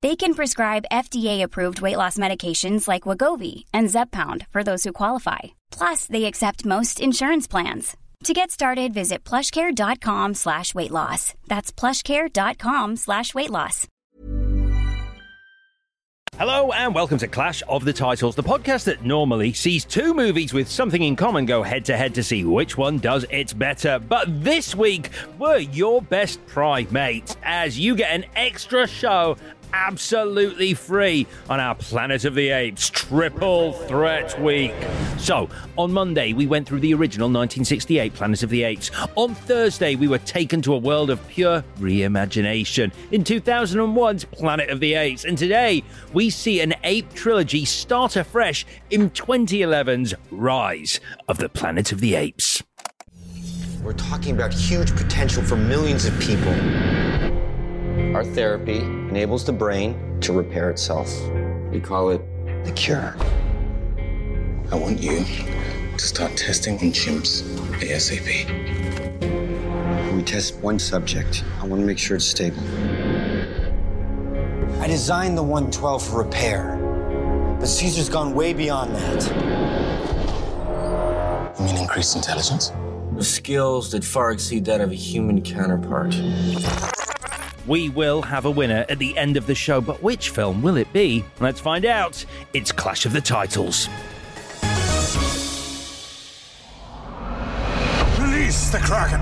They can prescribe FDA-approved weight loss medications like Wegovy and Zepbound for those who qualify. Plus, they accept most insurance plans. To get started, visit plushcare.com slash weight loss. That's plushcare.com slash weight loss. Hello and welcome to Clash of the Titles, the podcast that normally sees two movies with something in common go head to head to see which one does it better. But this week, we're your best primates as you get an extra show absolutely free on our Planet of the Apes Triple Threat Week. So, on Monday, we went through the original 1968 Planet of the Apes. On Thursday, we were taken to a world of pure reimagination in 2001's Planet of the Apes. And today, we see an ape trilogy start afresh in 2011's Rise of the Planet of the Apes. We're talking about huge potential for millions of people. Our therapy enables the brain to repair itself. We call it the cure. I want you to start testing on chimps ASAP. We test one subject. I want to make sure it's stable. I designed the 112 for repair, but Caesar's gone way beyond that. You mean increased intelligence? With skills that far exceed that of a human counterpart. We will have a winner at the end of the show, but which film will it be? Let's find out. It's Clash of the Titles. Release the Kraken!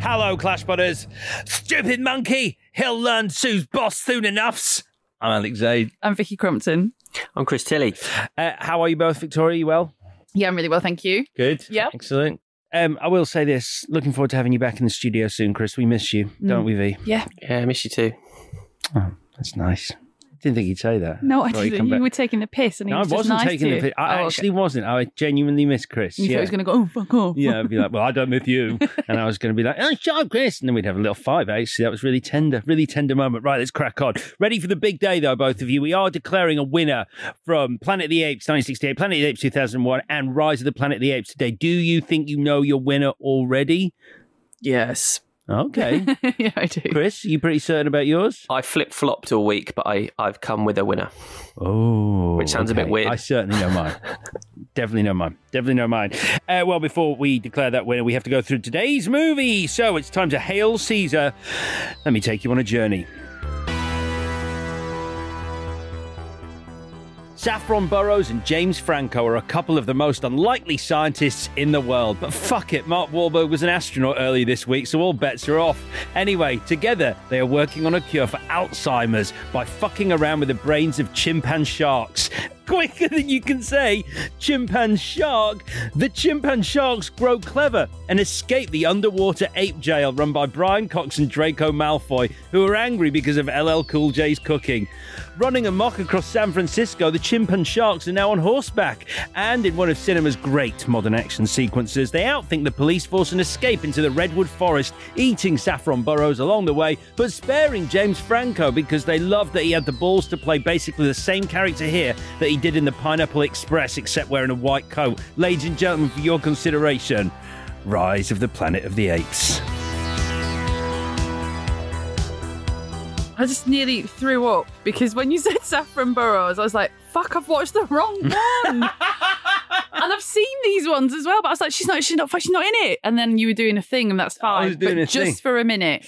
Hello, Clash Butters. Stupid monkey. He'll learn Sue's boss soon enoughs. I'm Alex Zane. I'm Vicky Crompton. I'm Chris Tilly. Uh, how are you both, Victoria? You well? Yeah, I'm really well, thank you. Good. Yeah. Excellent. Um, I will say this. Looking forward to having you back in the studio soon, Chris. We miss you, don't we, V? Yeah. Yeah, I miss you too. Oh, that's nice. Didn't think he'd say that. No, I didn't. come You back. were taking the piss, and he No, I was just wasn't nice taking to the piss. I Oh, okay. actually wasn't. I genuinely miss Chris. You thought yeah. he was going to go, oh, fuck off. Yeah, I'd be like, well, I don't miss you. And I was going to be like, oh, shut up, Chris. And then we'd have a little five. Actually, that was really tender, really tender moment. Right, let's crack on. Ready for the big day, though, both of you. We are declaring a winner from Planet of the Apes 1968, Planet of the Apes 2001, and Rise of the Planet of the Apes today. Do you think you know your winner already? Yes. Okay. yeah, I do. Chris, you pretty certain about yours? I flip flopped all week, but I, I've come with a winner. Oh, Which sounds a bit weird. I certainly know mine. Definitely know mine. Definitely know mine. Uh, well, before we declare that winner, we have to go through today's movie. So it's time to hail Caesar. Let me take you on a journey. Saffron Burrows and James Franco are a couple of the most unlikely scientists in the world. But fuck it, Mark Wahlberg was an astronaut early this week, so all bets are off. Anyway, together they are working on a cure for Alzheimer's by fucking around with the brains of chimpanzee sharks. Quicker than you can say, chimpanzee shark. The chimpanzee sharks grow clever and escape the underwater ape jail run by Brian Cox and Draco Malfoy, who are angry because of LL Cool J's cooking. Running amok across San Francisco, the chimpanzee sharks are now on horseback, and in one of cinema's great modern action sequences, they outthink the police force and escape into the redwood forest, eating Saffron Burrows along the way, but sparing James Franco because they loved that he had the balls to play basically the same character here that he did in the Pineapple Express, except wearing a white coat. Ladies and gentlemen, for your consideration, Rise of the Planet of the Apes. I just nearly threw up because when you said Saffron Burrows, I was like, fuck, I've watched the wrong one. and I've seen these ones as well, but I was like, she's not, she's not, she's not in it. And then you were doing a thing, and that's fine. I was doing but a just thing. for a minute.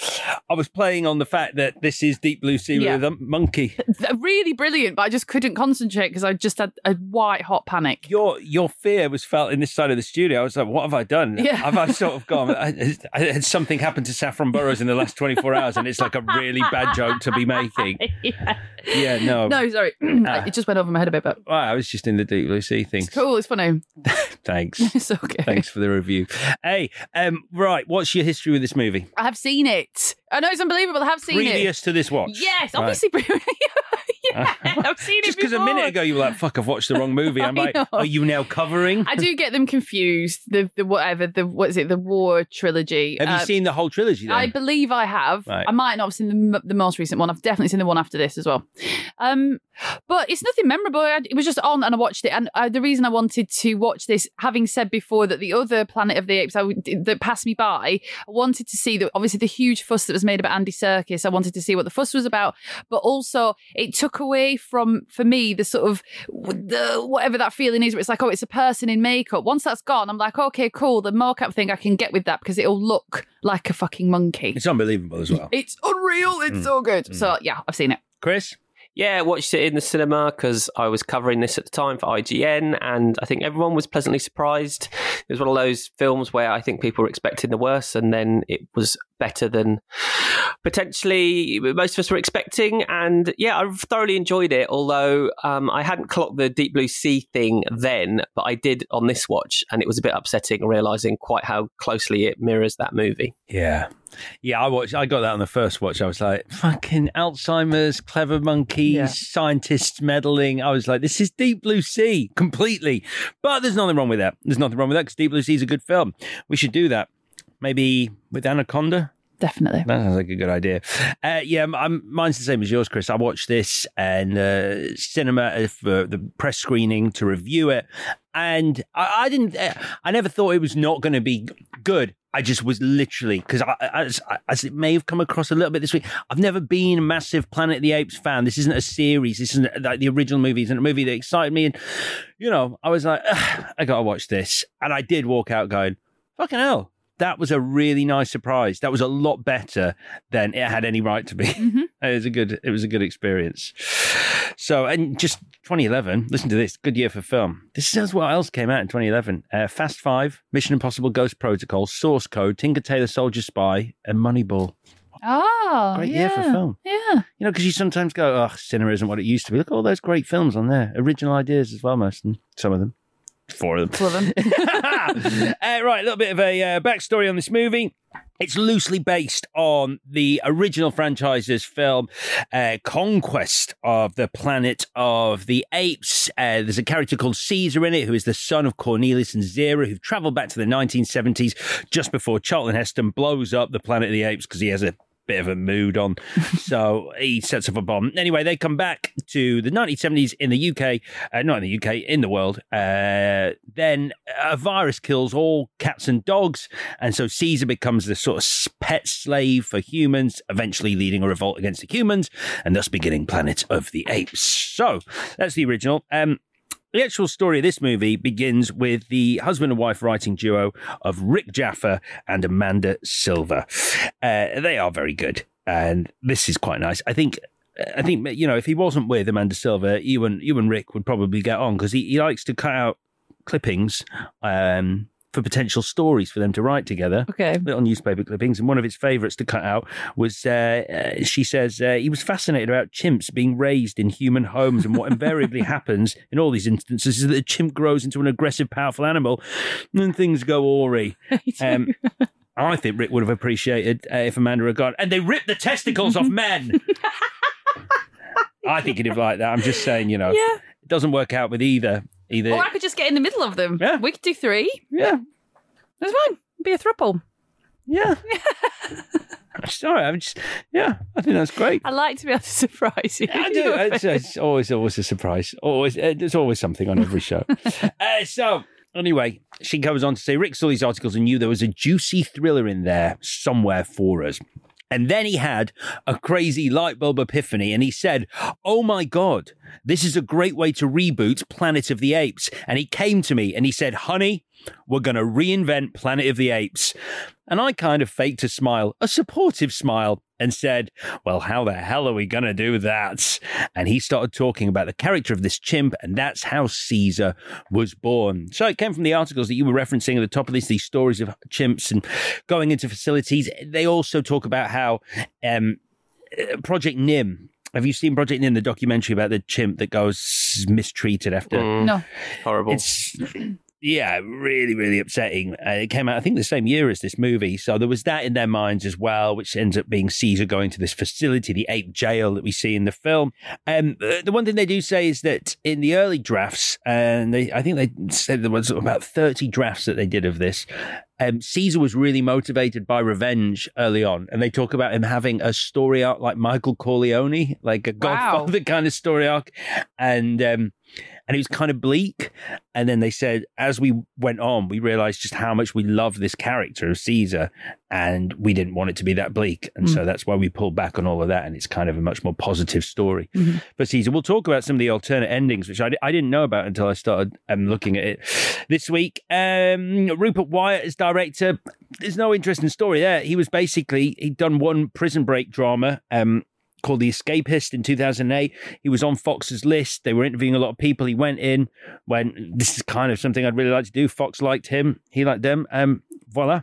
I was playing on the fact that this is Deep Blue Sea Yeah. with a monkey. Th- Really brilliant, but I just couldn't concentrate because I just had a white hot panic. Your your fear was felt in this side of the studio. I was like, what have I done? Yeah. Have I sort of gone? I, I, had something happened to Saffron Burrows in the last 24 hours and it's like a really bad joke to be making. yeah. Yeah, no. No, sorry. Ah. it just went over my head a bit, but Well, I was just in the Deep Blue Sea thing. it's cool. It's funny. Thanks. It's okay. Thanks for the review. Hey, um, right, what's your history with this movie? I have seen it. I know it's unbelievable. I have seen Previous it. Previous to this watch? Yes, Right. obviously. yeah, I've seen it Just because a minute ago you were like, fuck, I've watched the wrong movie. I'm like, know. are you now covering? I do get them confused. The the whatever the what is it? The War trilogy. Have you Uh, seen the whole trilogy then? I believe I have. Right. I might not have seen the, the most recent one. I've definitely seen the one after this as well. Um, but it's nothing memorable. I, it was just on and I watched it. And uh, the reason I wanted to watch this, having said before that the other Planet of the Apes I, that passed me by, I wanted to see that obviously the huge fuss that was made about Andy Serkis. I wanted to see what the fuss was about, but also it took away from for me the sort of the whatever that feeling is. Where it's like, oh, it's a person in makeup. Once that's gone, I'm like, okay, cool. The mocap thing I can get with that because it'll look like a fucking monkey. It's unbelievable as well. It's unreal. It's Mm. so good. So yeah, I've seen it. Chris? Yeah, watched it in the cinema because I was covering this at the time for IGN, and I think everyone was pleasantly surprised. It was one of those films where I think people were expecting the worst, and then it was better than potentially most of us were expecting. And yeah, I thoroughly enjoyed it. Although um, I hadn't clocked the Deep Blue Sea thing then, but I did on this watch, and it was a bit upsetting realizing quite how closely it mirrors that movie. Yeah. Yeah, I watched. I got that on the first watch. I was like, "Fucking Alzheimer's, clever monkeys, Yeah. scientists meddling." I was like, "This is Deep Blue Sea completely." But there's nothing wrong with that. There's nothing wrong with that because Deep Blue Sea is a good film. We should do that. Maybe with Anaconda. Definitely. That sounds like a good idea. Uh, yeah, I'm, mine's the same as yours, Chris. I watched this and uh, cinema uh, for the press screening to review it, and I, I didn't. Uh, I never thought it was not going to be good. I just was literally because as, as it may have come across a little bit this week. I've never been a massive Planet of the Apes fan. This isn't a series. This isn't like the original movie. Isn't a movie that excited me. And you know, I was like, I got to watch this, and I did walk out going, "Fucking hell." That was a really nice surprise. That was a lot better than it had any right to be. it was a good. It was a good experience. So, and just 2011. Listen to this. Good year for film. This is what else came out in 2011. Uh, Fast Five, Mission Impossible: Ghost Protocol, Source Code, Tinker Tailor Soldier Spy, and Moneyball. Oh, Great yeah. year for film. Yeah. You know, because you sometimes go, "Oh, cinema isn't what it used to be." Look at all those great films on there. Original ideas as well, most of them. Some of them. Four of them. Four of them. uh, right, a little bit of a uh, backstory on this movie. It's loosely based on the original franchise's film, uh, Conquest of the Planet of the Apes. Uh, there's a character called Caesar in it, who is the son of Cornelius and Zira, who've traveled back to the 1970s just before Charlton Heston blows up the Planet of the Apes because he has a bit of a mood on. so he sets up a bomb. Anyway, they come back to the 1970s in the UK, uh, not in the UK, in the world. Uh, then a virus kills all cats and dogs. And so Caesar becomes the sort of pet slave for humans, eventually leading a revolt against the humans and thus beginning Planet of the Apes. So that's the original. Um, the actual story of this movie begins with the husband and wife writing duo of Rick Jaffa and Amanda Silver. Uh, they are very good, and this is quite nice. I think. I think you know if he wasn't with Amanda Silver, you and you and Rick would probably get on because he, he likes to cut out clippings um, for potential stories for them to write together Okay. little newspaper clippings, and one of his favourites to cut out was uh, uh, she says uh, he was fascinated about chimps being raised in human homes, and what invariably happens in all these instances is that the chimp grows into an aggressive, powerful animal, and things go awry. Um, I think Rick would have appreciated uh, if Amanda had gone, and they rip the testicles off men. I think he'd have liked that. I'm just saying, you know, Yeah. it doesn't work out with either. Either, Or I could just get in the middle of them. Yeah. We could do three. yeah, That's fine. Be a thruple. yeah. Sorry, I'm just, yeah, I think that's great. I like to be able to surprise you. I do. It's, it's always, always a surprise. Always, uh, there's always something on every show. uh, so, anyway, she goes on to say, Rick saw these articles and knew there was a juicy thriller in there somewhere for us. And then he had a crazy light bulb epiphany and he said, Oh my God, this is a great way to reboot Planet of the Apes. And he came to me and he said, Honey, we're going to reinvent Planet of the Apes. And I kind of faked a smile, a supportive smile, and said, Well, how the hell are we going to do that? And he started talking about the character of this chimp, and that's how Caesar was born. So it came from the articles that you were referencing at the top of this, these stories of chimps and going into facilities. They also talk about how um, Project Nim have you seen Project Nim, the documentary about the chimp that goes mistreated after? Mm, No. horrible. It's yeah, really, really upsetting. Uh, it came out, I think, the same year as this movie, so there was that in their minds as well, which ends up being Caesar going to this facility, the ape jail that we see in the film. Um, uh, the one thing they do say is that in the early drafts, and they, I think they said there was about thirty drafts that they did of this. Um, Caesar was really motivated by revenge early on, and they talk about him having a story arc like Michael Corleone, like a Wow. Godfather kind of story arc, and um, and it was kind of bleak. And then they said, as we went on, we realized just how much we love this character of Caesar, and we didn't want it to be that bleak. And so that's why we pulled back on all of that, and it's kind of a much more positive story for Caesar. We'll talk about some of the alternate endings, which I, I didn't know about until I started um, looking at it this week. Um, Rupert Wyatt as director. There's no interesting story there. He was basically he'd done one prison break drama. Um, called The Escapist in 2008. He was on Fox's list. They were interviewing a lot of people. He went in, went, this is kind of something I'd really like to do. Fox liked him. He liked them. Um, voila.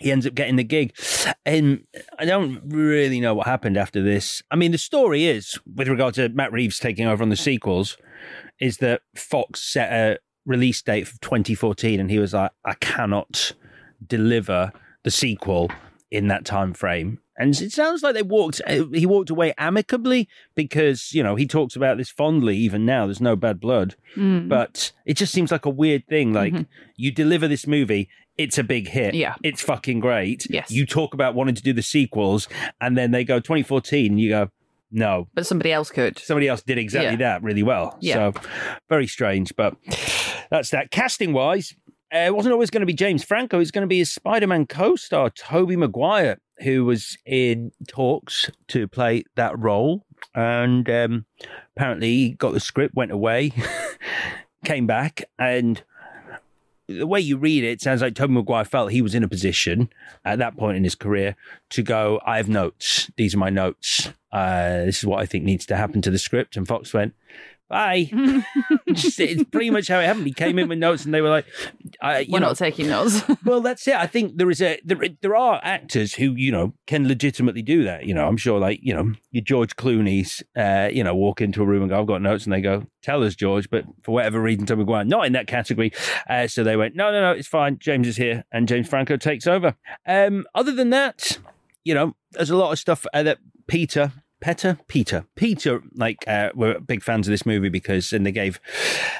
He ends up getting the gig. And I don't really know what happened after this. I mean, the story is, with regard to Matt Reeves taking over on the sequels, is that Fox set a release date for 2014 and he was like, I cannot deliver the sequel in that time frame. And it sounds like they walked. uh, He walked away amicably because you know he talks about this fondly. Even now, there's no bad blood, Mm. but it just seems like a weird thing. Like you deliver this movie, it's a big hit. Yeah. it's fucking great. Yes. you talk about wanting to do the sequels, and then they go 2014. And you go, no, But somebody else could. somebody else did exactly Yeah. that really well. Yeah. So very strange, but that's that. Casting wise, uh, it wasn't always going to be James Franco. It was going to be his Spider Man co star, Tobey Maguire, who was in talks to play that role. And um, apparently got the script, went away, came back, and the way you read it, it sounds like Tobey Maguire felt he was in a position at that point in his career to go, I have notes. These are my notes. Uh, this is what I think needs to happen to the script. And Fox went, bye. It's pretty much how it happened. He came in with notes and they were like, uh, We're know, not taking those. well, that's it. I think there is a there, there are actors who you know can legitimately do that. You know, I'm sure like you know your George Clooney's, uh, you know, walk into a room and go, "I've got notes," and they go, "Tell us, George." But for whatever reason, Tom McGuire not in that category. Uh, so they went, "No, no, no, it's fine. James is here," and James Franco takes over. Um, other than that, you know, there's a lot of stuff uh, that PETA. PETA, PETA, PETA, like uh, were big fans of this movie because, and they gave,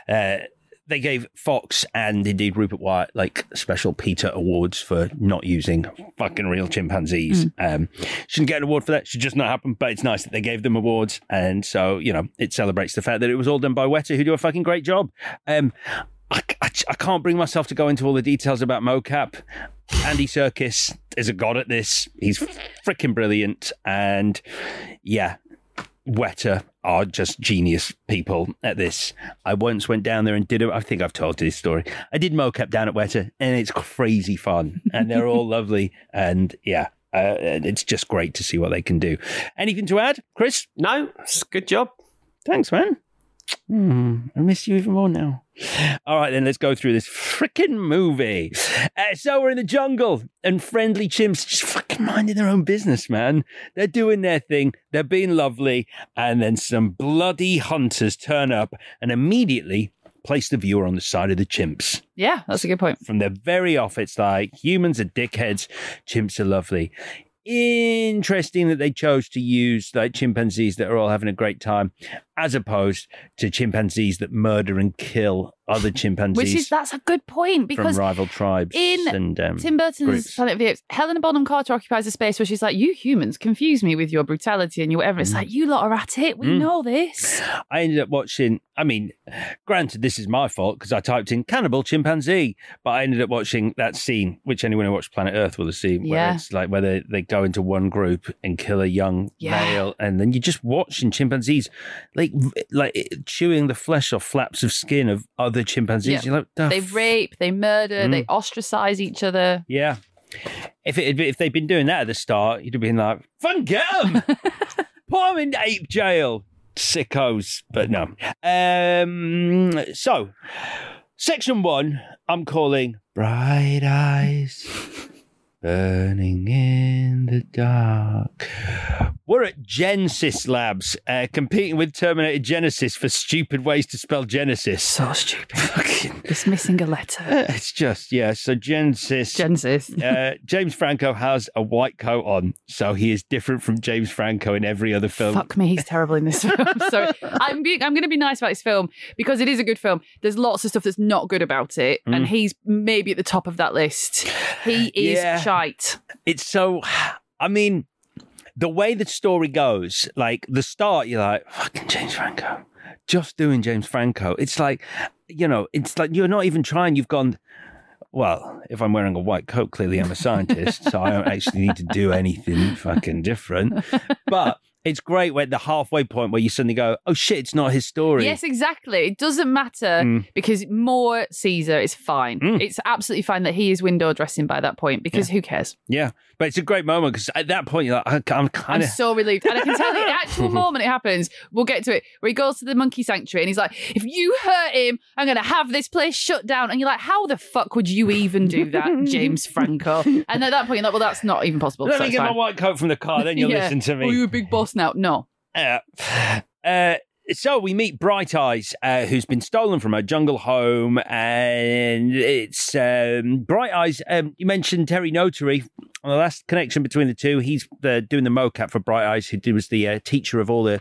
uh, they gave Fox and indeed Rupert Wyatt like special PETA awards for not using fucking real chimpanzees. Um, shouldn't get an award for that. Should just not happen. But it's nice that they gave them awards, and so you know it celebrates the fact that it was all done by Weta, who do a fucking great job. Um, I, I, I can't bring myself to go into all the details about mocap. Andy Serkis is a god at this. He's freaking brilliant, and yeah, Weta are just genius people at this. I once went down there and did it. I think I've told you this story. I did mocap down at Weta, and it's crazy fun, and they're all lovely, and yeah. Uh, it's just great to see what they can do. Anything to add, Chris? No, good job. Thanks, man. Hmm, I miss you even more now. All right, then let's go through this freaking movie. Uh, so we're in the jungle, and friendly chimps just fucking minding their own business, man. They're doing their thing, they're being lovely, and then some bloody hunters turn up and immediately place the viewer on the side of the chimps. yeah, that's a good point. From the very off, it's like humans are dickheads, chimps are lovely. Interesting that they chose to use like chimpanzees that are all having a great time. As opposed to chimpanzees that murder and kill other chimpanzees Which is that's a good point because from rival tribes in and um, Tim Burton's groups. Planet of the Apes, Helena Bonham Carter occupies a space where she's like, "You humans confuse me with your brutality and your whatever." It's like you lot are at it. We Mm. know this. I ended up watching. I mean, granted, this is my fault because I typed in cannibal chimpanzee, but I ended up watching that scene, which anyone who watched Planet Earth will have seen, where Yeah. it's like where they, they go into one group and kill a young Yeah. male, and then you're just watching chimpanzees like v- like chewing the flesh off flaps of skin of other chimpanzees. Yeah. You're like, "The They rape, they murder, they Mm. ostracize each other. yeah. If it if they'd been doing that at the start, you'd have been like, "Fun, get them, put them in ape jail, sickos." But no. Um. So, section one, I'm calling bright eyes burning in the dark. We're at Gen-Sys Labs, uh, competing with Terminator Genisys for stupid ways to spell Genesis. So stupid. Fucking. It's missing a letter. It's just yeah. So Genesis. Genesis. uh, James Franco has a white coat on, so he is different from James Franco in every other film. Fuck me, he's terrible in this film. Sorry, I'm being, I'm going to be nice about this film because it is a good film. There's lots of stuff that's not good about it, and Mm. he's maybe at the top of that list. He is Yeah. It's so. I mean, the way the story goes, like the start, you're like fucking James Franco, just doing James Franco. It's like, you know, it's like you're not even trying. You've gone. Well, if I'm wearing a white coat, clearly I'm a scientist, so I don't actually need to do anything fucking different. But it's great when the halfway point where you suddenly go, "Oh shit, it's not his story." Yes, exactly. It doesn't matter Mm. because more Caesar is fine. Mm. It's absolutely fine that he is window dressing by that point because who cares? Yeah, but it's a great moment because at that point you're like, I'm kind of. so relieved. And I can tell you the actual moment it happens, we'll get to it, where he goes to the monkey sanctuary and he's like, if you hurt him, I'm going to have this place shut down. And you're like, how the fuck would you even do that, James Franco? And at that point, you're like, well, that's not even possible. Let so me get my white coat from the car, then you'll Yeah. listen to Oh, me. you're a big boss now. No. Uh, uh, so we meet Bright Eyes, uh, who's been stolen from her jungle home, and it's um, Bright Eyes. Um, you mentioned Terry Notary on the last connection between the two. He's uh, doing the mocap for Bright Eyes, who was the uh, teacher of all the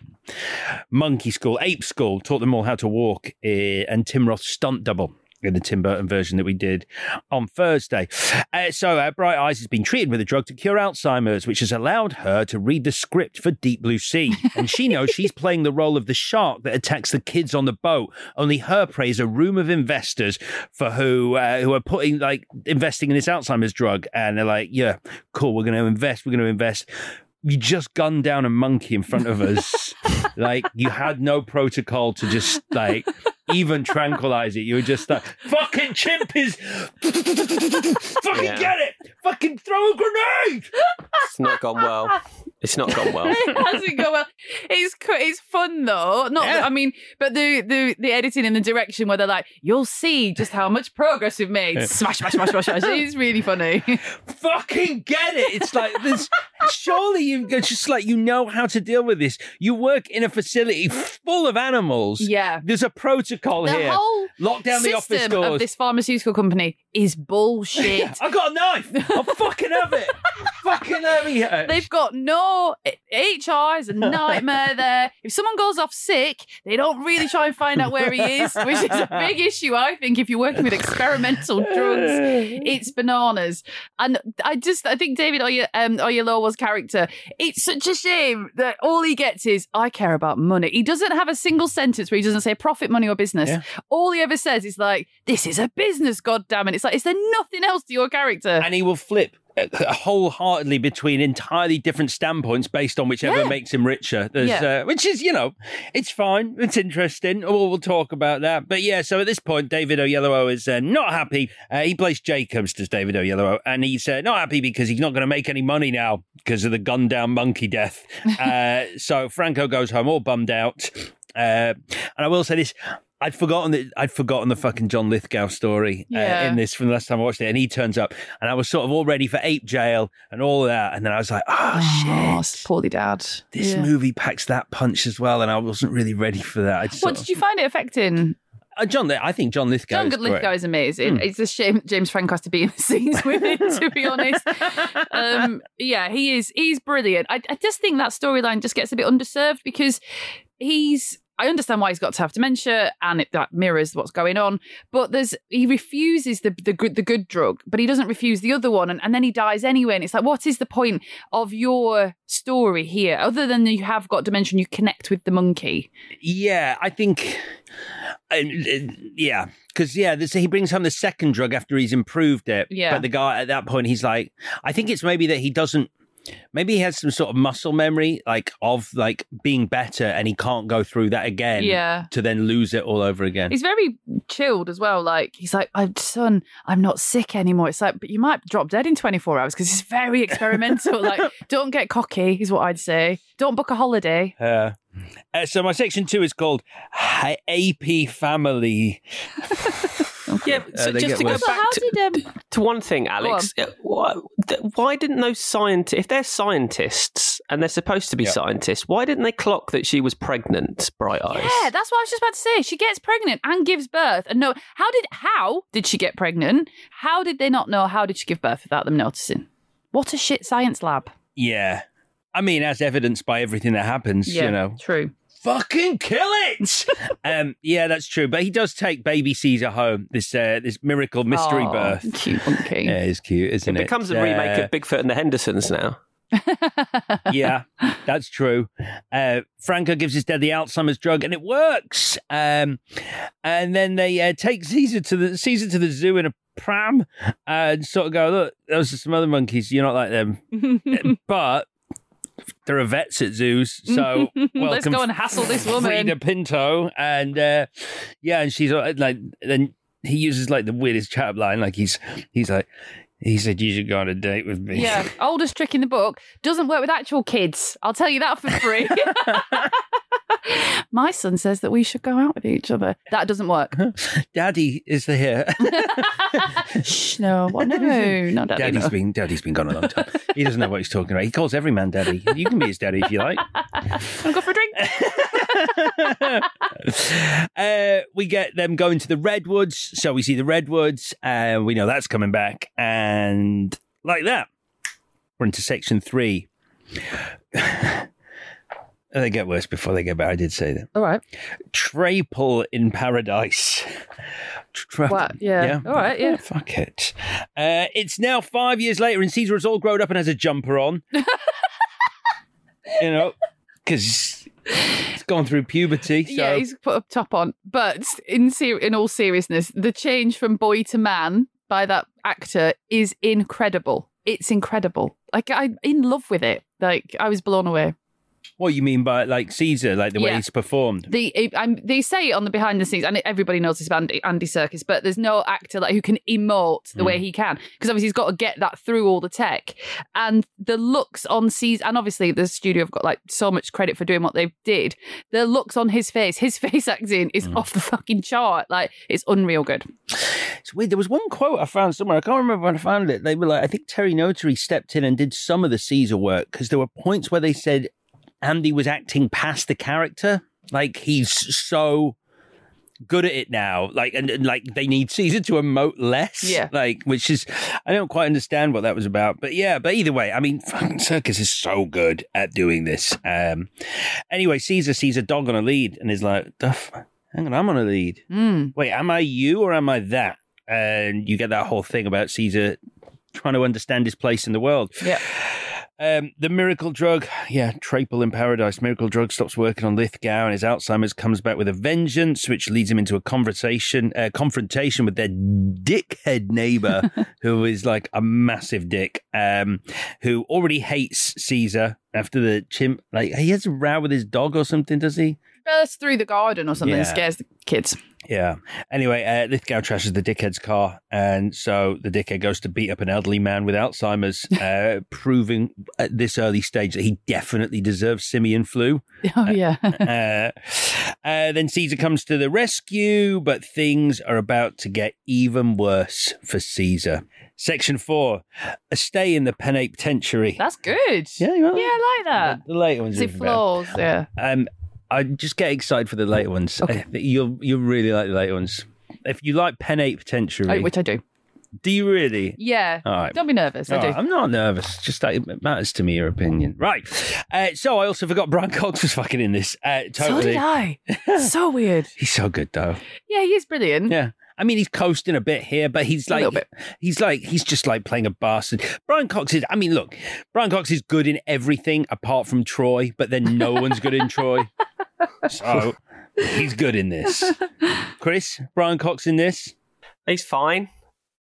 monkey school, ape school, taught them all how to walk, uh, and Tim Roth's stunt double. In the Tim Burton version that we did on Thursday. Uh, so, uh, Bright Eyes has been treated with a drug to cure Alzheimer's, which has allowed her to read the script for Deep Blue Sea. And she knows she's playing the role of the shark that attacks the kids on the boat. Only her prays a room of investors for who uh, who are putting like investing in this Alzheimer's drug, and they're like, "Yeah, cool, we're going to invest. We're going to invest." You just gunned down a monkey in front of us. like you had no protocol to just like even tranquilize it. You were just like, "Fucking chimp is, fucking Yeah. get it, fucking throw a grenade." It's not gone well. It's not gone well. it hasn't gone well. It's it's fun though. Not Yeah. I mean, but the, the the editing and the direction where they're like, you'll see just how much progress we've made. Smash, smash, smash, smash, smash. It's really funny. fucking get it. It's like this. Surely you it's just like you know how to deal with this. You work in a facility full of animals. Yeah. There's a protocol the here. whole Lock down the office system doors. of this pharmaceutical company is bullshit. I've got a knife. I'll fucking have it. fucking have it. They've got no HR is a nightmare there. If someone goes off sick, they don't really try and find out where he is, which is a big issue, I think, if you're working with experimental drugs. It's bananas. And I just, I think David Oye, um, Oyelowo's character, it's such a shame that all he gets is, I care about money. He doesn't have a single sentence where he doesn't say profit, money, or business. Yeah. All he ever says is like, this is a business, God damn it. It's like, is there nothing else to your character? and he will flip wholeheartedly between entirely different standpoints based on whichever Yeah. makes him richer. There's, Yeah. uh, which is, you know, it's fine. It's interesting. We'll, we'll talk about that. But yeah, so at this point, David Oyelowo is uh, not happy. Uh, he plays Jacobs, does David Oyelowo, and he's uh, not happy because he's not going to make any money now because of the gun down monkey death. uh, so Franco goes home all bummed out. Uh, and I will say this. I'd forgotten that I'd forgotten the fucking John Lithgow story uh, in this from the last time I watched it, and he turns up, and I was sort of all ready for ape jail and all of that, and then I was like, oh, Oh, shit, poorly dad. this Yeah. movie packs that punch as well, and I wasn't really ready for that. I just What did you find it affecting? of- uh, John? I think John Lithgow. John is Lithgow great. is amazing. Hmm. It's a shame James Franco has to be in the scenes with him, to be honest. Um, yeah, he is. He's brilliant. I, I just think that storyline just gets a bit underserved because he's. I understand why he's got to have dementia, and it, that mirrors what's going on. But there's he refuses the the good the good drug, but he doesn't refuse the other one, and, and then he dies anyway. And it's like, what is the point of your story here, other than you have got dementia, and you connect with the monkey? Yeah, I think. Yeah, because yeah, this, he brings home the second drug after he's improved it. Yeah. but the guy at that point, he's like, I think it's maybe that he doesn't. Maybe he has some sort of muscle memory, like of like being better, and he can't go through that again. Yeah. to then lose it all over again. He's very chilled as well. Like he's like, "I'm son, I'm not sick anymore." It's like, but you might drop dead in 24 hours because he's very experimental. like, don't get cocky, is what I'd say. Don't book a holiday. Uh, uh, so my section two is called AP Family. Yeah, so Uh, just to go worse. Back to, did um, to one thing, Alex, uh, why, didn't those scientists, if they're scientists and they're supposed to be Yeah. scientists, why didn't they clock that she was pregnant, Bright Eyes? Yeah, that's what I was just about to say. She gets pregnant and gives birth. And no, how did how did she get pregnant? How did they not know? How did she give birth without them noticing? What a shit science lab. Yeah, I mean, as evidenced by everything that happens, Yeah, you know, true. Fucking kill it. um, yeah, that's true. But he does take baby Caesar home. This uh, this miracle mystery Aw, birth. Cute monkey. Yeah, it's cute, isn't It it? becomes a remake Uh, of Bigfoot and the Hendersons now. yeah, that's true. Uh, Franco gives his dad the Alzheimer's drug, and it works. Um, and then they uh, take Caesar to the Caesar to the zoo in a pram, and sort of go, "Look, those are some other monkeys. You're not like them, but." There are vets at zoos, so Let's go and hassle this woman. Freida Pinto, and uh, yeah, and she's uh, like, then he uses like the weirdest chat line, like he's he's like, he said you should go on a date with me. Yeah, oldest trick in the book doesn't work with actual kids. I'll tell you that for free. My son says that we should go out with each other. That doesn't work. Daddy is here. Shh, no, what? no, no, daddy. Daddy's no. been Daddy's been gone a long time. He doesn't know what he's talking about. He calls every man daddy. You can be his daddy if you like. Wanna go for a drink. uh, we get them going to the redwoods, so we see the redwoods, and we know that's coming back, and like that, we're into section three. they get worse before they get better. I did say that. All right. Traple in paradise. Tra- What? Yeah. All right, yeah. Fuck it. Uh, it's now five years later, and Caesar is all grown up and has a jumper on. you know, because he's gone through puberty. So. Yeah, he's put a top on. But in ser- in all seriousness, the change from boy to man by that actor is incredible. It's incredible. Like I'm in love with it. Like I was blown away. What you mean by like Caesar, like the way Yeah. he's performed? The they say it on the behind the scenes, and everybody knows this about Andy, Andy Serkis, but there's no actor like who can emote the Mm. way he can because obviously he's got to get that through all the tech and the looks on Caesar, and obviously the studio have got like so much credit for doing what they did. The looks on his face, his face acting is Mm. off the fucking chart. Like it's unreal good. It's weird. There was one quote I found somewhere. I can't remember when I found it. They were like, I think Terry Notary stepped in and did some of the Caesar work because there were points where they said Andy was acting past the character. Like he's so good at it now. Like and, and like they need Caesar to emote less. Yeah. Like which is I don't quite understand what that was about. But yeah, but either way, I mean fucking Serkis is so good at doing this. Um anyway, Caesar sees a dog on a lead and is like, the f- hang on, I'm on a lead Mm. wait, am I you or am I that? And you get that whole thing about Caesar trying to understand his place in the world. Yeah. Um, the miracle drug, yeah, Traple in paradise. Miracle drug stops working on Lithgow, and his Alzheimer's comes back with a vengeance, which leads him into a conversation, uh, confrontation with their dickhead neighbor, who is like a massive dick, um, who already hates Caesar after the chimp. Like he has a row with his dog or something, does he? Bursts through the garden or something Yeah. scares the kids. Yeah. Anyway, uh, Lithgow trashes the dickhead's car, and so the dickhead goes to beat up an elderly man with Alzheimer's, uh, proving at this early stage that he definitely deserves simian flu. Oh yeah. uh, uh, then Caesar comes to the rescue, but things are about to get even worse for Caesar. Section four: A stay in the penitentiary. That's good. Yeah, you Yeah. I like that. The later ones. Better. flaws. Yeah. Um, I just get excited for the later ones. Okay. You'll you'll really like the later ones. If you like penitentiary, Oh, which I do. Do you really? Yeah. All right. Don't be nervous. I All do. right, I'm not nervous. Just that it matters to me your opinion. Right. Uh, so I also forgot Brian Cox was fucking in this. Uh, So totally. did I. so weird. He's so good though. Yeah, he is brilliant. Yeah. I mean, he's coasting a bit here, but he's like, he's like, he's just like playing a bastard. Brian Cox is, I mean, look, Brian Cox is good in everything apart from Troy, but then no one's good in Troy. So he's good in this. Chris, Brian Cox in this? He's fine.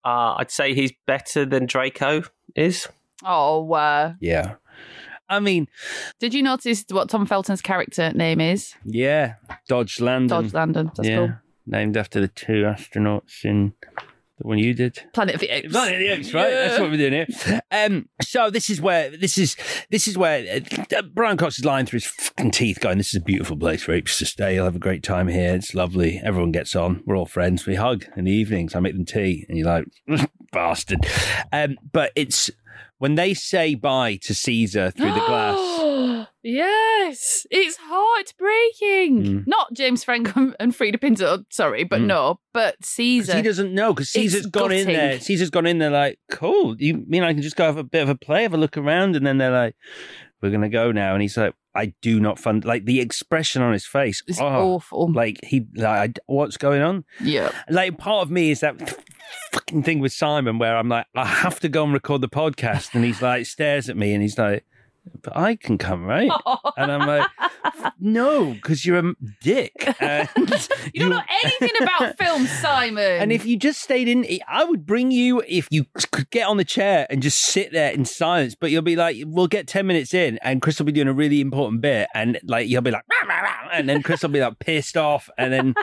Uh, I'd say he's better than Draco is. Oh, uh, Yeah. I mean, did you notice what Tom Felton's character name is? yeah, Dodge Landon. Dodge Landon. That's yeah, cool. named after the two astronauts in the one you did. Planet of the Apes. Planet of the Apes, right? Yeah. That's what we're doing here. Um, so this is where this is this is where uh, Brian Cox is lying through his fucking teeth, going, "This is a beautiful place for apes to stay. You'll have a great time here. It's lovely. Everyone gets on. We're all friends. We hug in the evenings. I make them tea, and you're like, bastard." Um, but it's when they say bye to Caesar through the glass. yes, it's heartbreaking. Mm. Not James Franco and Freida Pinto, sorry, but Mm. no, but Caesar. he doesn't know because Caesar's gone in there. Caesar's gone in there like, cool. You mean I can just go have a bit of a play, have a look around, and then they're like, we're gonna go now, and he's like, I do not fund like the expression on his face. It's oh, awful. Like he, like, what's going on? yeah. Like part of me is that fucking thing with Simon where I'm like, I have to go and record the podcast, and he's like stares at me, and he's like, but I can come, right? And I'm like, no, because you're a dick. And You don't know anything about film, Simon. And if you just stayed in, I would bring you if you could get on the chair and just sit there in silence. But you'll be like, we'll get 10 minutes in and Chris will be doing a really important bit. And like, you'll be like, "Rah, rah, rah," and then Chris will be like pissed off and then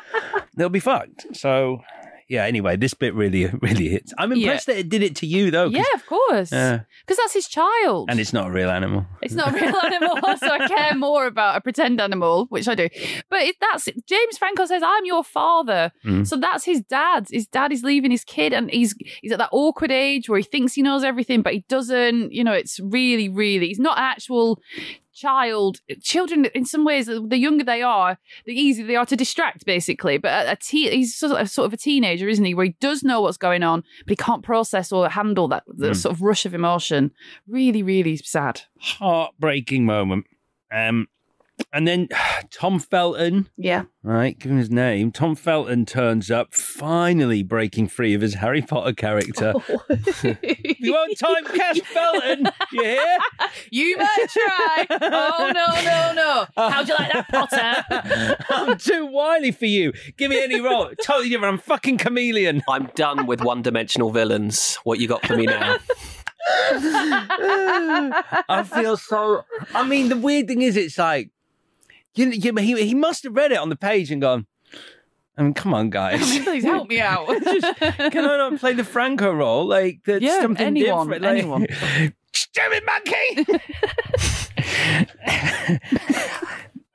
they'll be fucked. So, yeah, anyway, this bit really, really hits. I'm impressed that it did it to you though. yeah, of course. Yeah. Because that's his child. And it's not a real animal. It's not a real animal, so I care more about a pretend animal, which I do. But it, that's James Franco says, "I'm your father," Mm. so that's his dad. His dad is leaving his kid, and he's he's at that awkward age where he thinks he knows everything, but he doesn't. You know, it's really, really. He's not an actual child. Children, in some ways, the younger they are, the easier they are to distract. Basically, but a, a te- he's sort of, sort of a teenager, isn't he? Where he does know what's going on, but he can't process or handle that the Mm. sort of rush of emotion. Really, really sad. Heartbreaking moment. Um, and then Tom Felton, Yeah. right, give him his name. Tom Felton turns up, finally breaking free of his Harry Potter character. Oh. You won't time Cash Felton, you hear? You might try. Oh no, no, no. How'd you like that, Potter? I'm too wily for you. Give me any role. Totally different. I'm fucking chameleon. I'm done with one dimensional villains. What you got for me now? I feel so. I mean, the weird thing is, it's like, you, you, he, he must have read it on the page and gone, I mean, come on, guys. Please help me out. Just, can I not play the Franco role? Like, that's Yeah, something anyone, different. Like, anyone. Stupid monkey!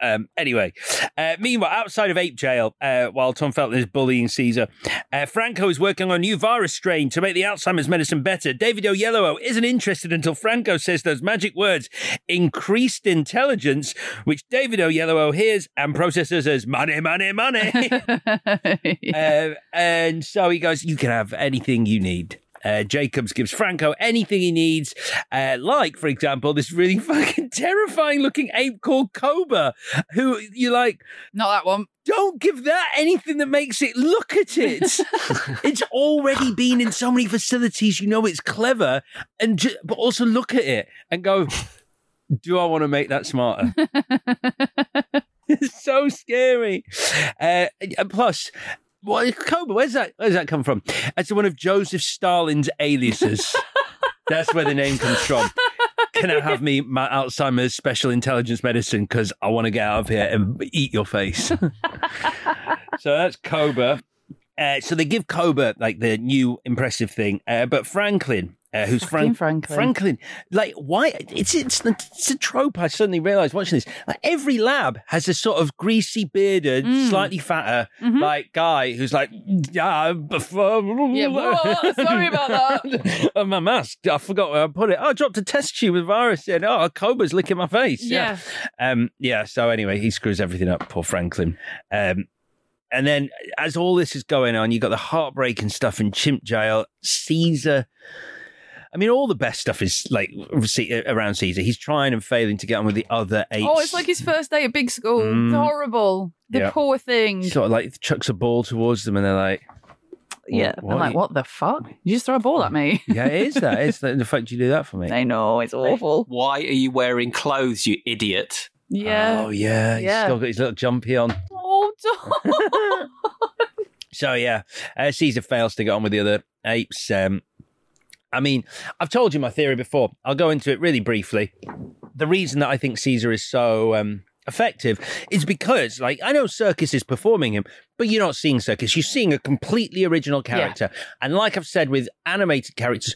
Um, anyway, uh, meanwhile, outside of Ape Jail, uh, while Tom Felton is bullying Caesar, uh, Franco is working on a new virus strain to make the Alzheimer's medicine better. David Oyelowo isn't interested until Franco says those magic words, increased intelligence, which David Oyelowo hears and processes as money, money, money. uh, and so he goes, You can have anything you need. Uh, Jacobs gives Franco anything he needs, uh, like, for example, this really fucking terrifying looking ape called Cobra, who you like, Not that one. don't give that anything that makes it look at it. it's already been in so many facilities, you know it's clever, and ju- but also look at it and go, do I want to make that smarter? it's so scary. Uh, and plus, what Cobra? Where's that? Where's that come from? It's one of Joseph Stalin's aliases. That's where the name comes from. Can I have me my Alzheimer's special intelligence medicine because I want to get out of here and eat your face? so that's Cobra. Uh, so they give Cobra like the new impressive thing, uh, but Franklin, uh, who's Frank- Franklin. Franklin, like why? It's it's it's a trope. I suddenly realised watching this. Like every lab has a sort of greasy bearded, Mm. slightly fatter, Mhm. like guy who's like, yeah, before, Yeah, whoa, sorry about that. my mask. I forgot where I put it. Oh, I dropped a test tube with virus in. Oh, a cobra's licking my face. Yeah. Um, yeah. So anyway, he screws everything up. Poor Franklin. Um, and then as all this is going on, you got the heartbreaking stuff in Chimp Jail. Caesar. I mean, all the best stuff is like around Caesar. He's trying and failing to get on with the other apes. Oh, it's like his first day at big school. Mm. It's horrible. The Yeah. poor thing. sort of like chucks a ball towards them, and they're like, yeah. what I'm like, you- what the fuck? You just throw a ball at me. "Yeah, it is that. It's the, the fact you do that for me." I know, it's awful. Why are you wearing clothes, you idiot? Yeah. Oh yeah, he's Yeah. still got his little jumpy on. Oh, don't. So yeah, uh, Caesar fails to get on with the other apes. Um, I mean, I've told you my theory before. I'll go into it really briefly. The reason that I think Caesar is so um, effective is because, like, I know Serkis is performing him, but you're not seeing Serkis. You're seeing a completely original character. And like I've said with animated characters,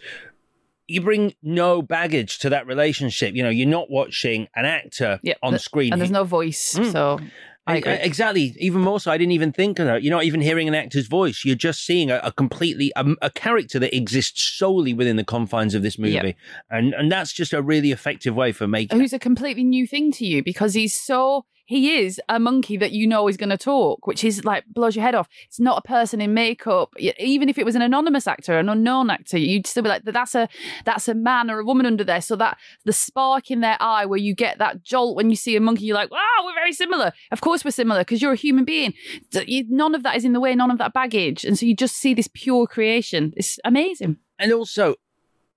you bring no baggage to that relationship. You know, you're not watching an actor yeah. on th- screen. And there's no voice. So I I- exactly. Even more so, I didn't even think of that. You're not even hearing an actor's voice. You're just seeing a, a completely a, a character that exists solely within the confines of this movie, Yep. and and that's just a really effective way for making. who's a completely new thing to you because he's so he is a monkey that you know is going to talk, which is like blows your head off. It's not a person in makeup. Even if it was an anonymous actor, an unknown actor, you'd still be like, that's a that's a man or a woman under there. So that the spark in their eye where you get that jolt when you see a monkey, you're like, wow, we're very similar. Of course we're similar because you're a human being. None of that is in the way, none of that baggage, and so you just see this pure creation. It's amazing. and also,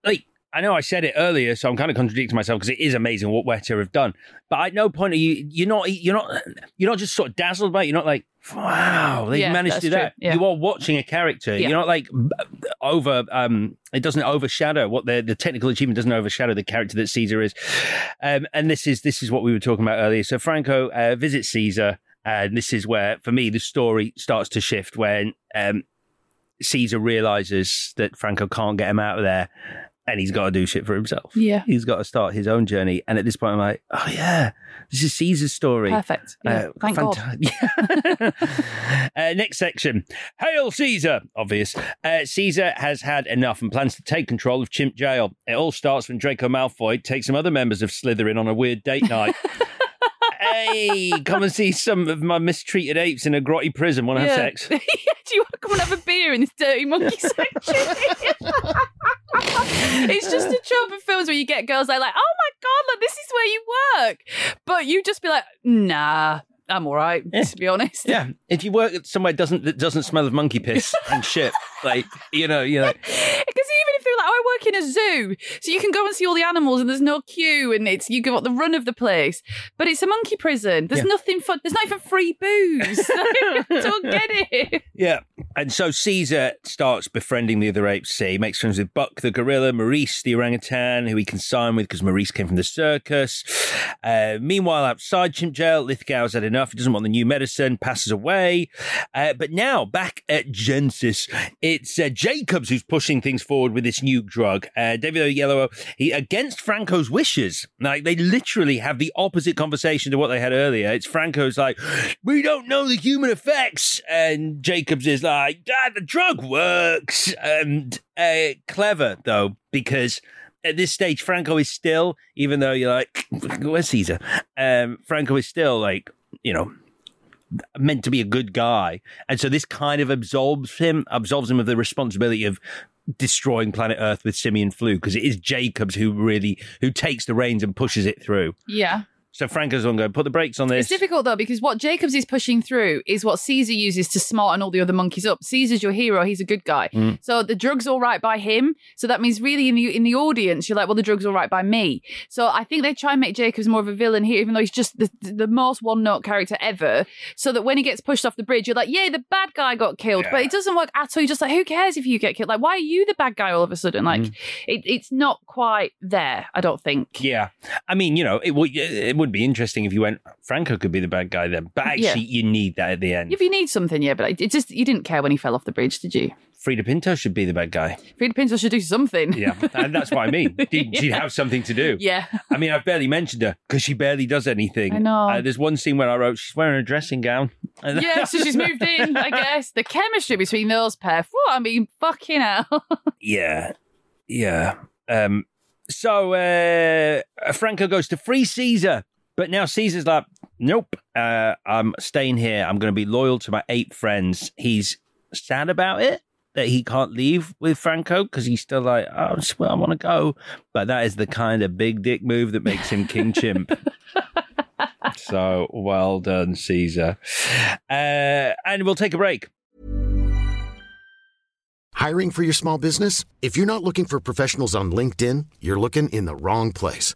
like I know I said it earlier, so I'm kind of contradicting myself because it is amazing what Weta have done. But at no point are you you're not you're not you're not just sort of dazzled by it. You're not like wow they Yeah, managed to do that. Yeah. You are watching a character. Yeah. You're not like over. um It doesn't overshadow what the the technical achievement doesn't overshadow the character that Caesar is. Um, and this is this is what we were talking about earlier. So Franco uh, visits Caesar. And this is where, for me, the story starts to shift when um, Caesar realizes that Franco can't get him out of there and he's got to do shit for himself. Yeah. He's got to start his own journey. And at this point, I'm like, oh, yeah, this is Caesar's story. Perfect. Yeah. Uh, Thank God. fanta- uh, next section. Hail Caesar! Obvious. Uh, Caesar has had enough and plans to take control of Chimp Jail. It all starts when Draco Malfoy takes some other members of Slytherin on a weird date night. hey, come and see some of my mistreated apes in a grotty prison. Want to have sex? Do you want to come and have a beer in this dirty monkey section? it's just a trope of films where you get girls that are like, oh my god, look, this is where you work. But you just be like, nah, I'm all right, to be honest. Yeah, if you work at somewhere doesn't that doesn't smell of monkey piss and shit, like you know, you know, Because even if they're like, oh, I work in a zoo, so you can go and see all the animals and there's no queue and it's you got the run of the place, but it's a monkey prison. There's Yeah. nothing fun. There's not even free booze. Don't get it. Yeah. And so Caesar starts befriending the other apes. He makes friends with Buck the gorilla, Maurice the orangutan, who he can sign with because Maurice came from the circus. Uh, meanwhile, outside Chimp Jail, Lithgow's had enough. He doesn't want the new medicine, passes away. Uh, but now, back at Genesis, it's uh, Jacobs who's pushing things forward with this new drug. Uh, David Oyelowo, he against Franco's wishes. Like, they literally have the opposite conversation to what they had earlier. It's Franco's like, we don't know the human effects. And Jacobs is like, ah, the drug works. And uh, clever, though, because at this stage, Franco is still, even though you're like, where's Caesar? Um, Franco is still like, you know, meant to be a good guy. And so this kind of absolves him, absolves him of the responsibility of destroying planet Earth with simian flu, because it is Jacobs who really, who takes the reins and pushes it through. Yeah. So Franco's on going, put the brakes on this. It's difficult though because what Jacobs is pushing through is what Caesar uses to smarten all the other monkeys up. Caesar's your hero; he's a good guy. Mm. So the drug's all right by him. So that means really in the in the audience, you're like, well, the drug's all right by me. So I think they try and make Jacobs more of a villain here, even though he's just the, the most one note character ever. So that when he gets pushed off the bridge, you're like, yay, the bad guy got killed. But it doesn't work at all. You're just like, who cares if you get killed? Like, why are you the bad guy all of a sudden? Like, it, it's not quite there. I don't think. Yeah, I mean, you know, it would it would be interesting if you went Franco could be the bad guy then, but actually, Yeah. you need that at the end. If you need something, yeah, but it just you didn't care when he fell off the bridge, did you? Freida Pinto should be the bad guy. Freida Pinto should do something. Yeah, and that's what I mean. She'd, she'd have something to do. Yeah. I mean, I've barely mentioned her because she barely does anything. I know. Uh, there's one scene where I wrote she's wearing a dressing gown. Yeah, so she's moved in, I guess. The chemistry between those pair, what? I mean, fucking hell. Yeah, yeah. Um, so uh, Franco goes to free Caesar, but now Caesar's like, nope, uh, I'm staying here. I'm going to be loyal to my ape friends. He's sad about it that he can't leave with Franco because he's still like, oh, well, I want to go. But that is the kind of big dick move that makes him King Chimp. so well done, Caesar. Uh, and we'll take a break. Hiring for your small business? If you're not looking for professionals on LinkedIn, you're looking in the wrong place.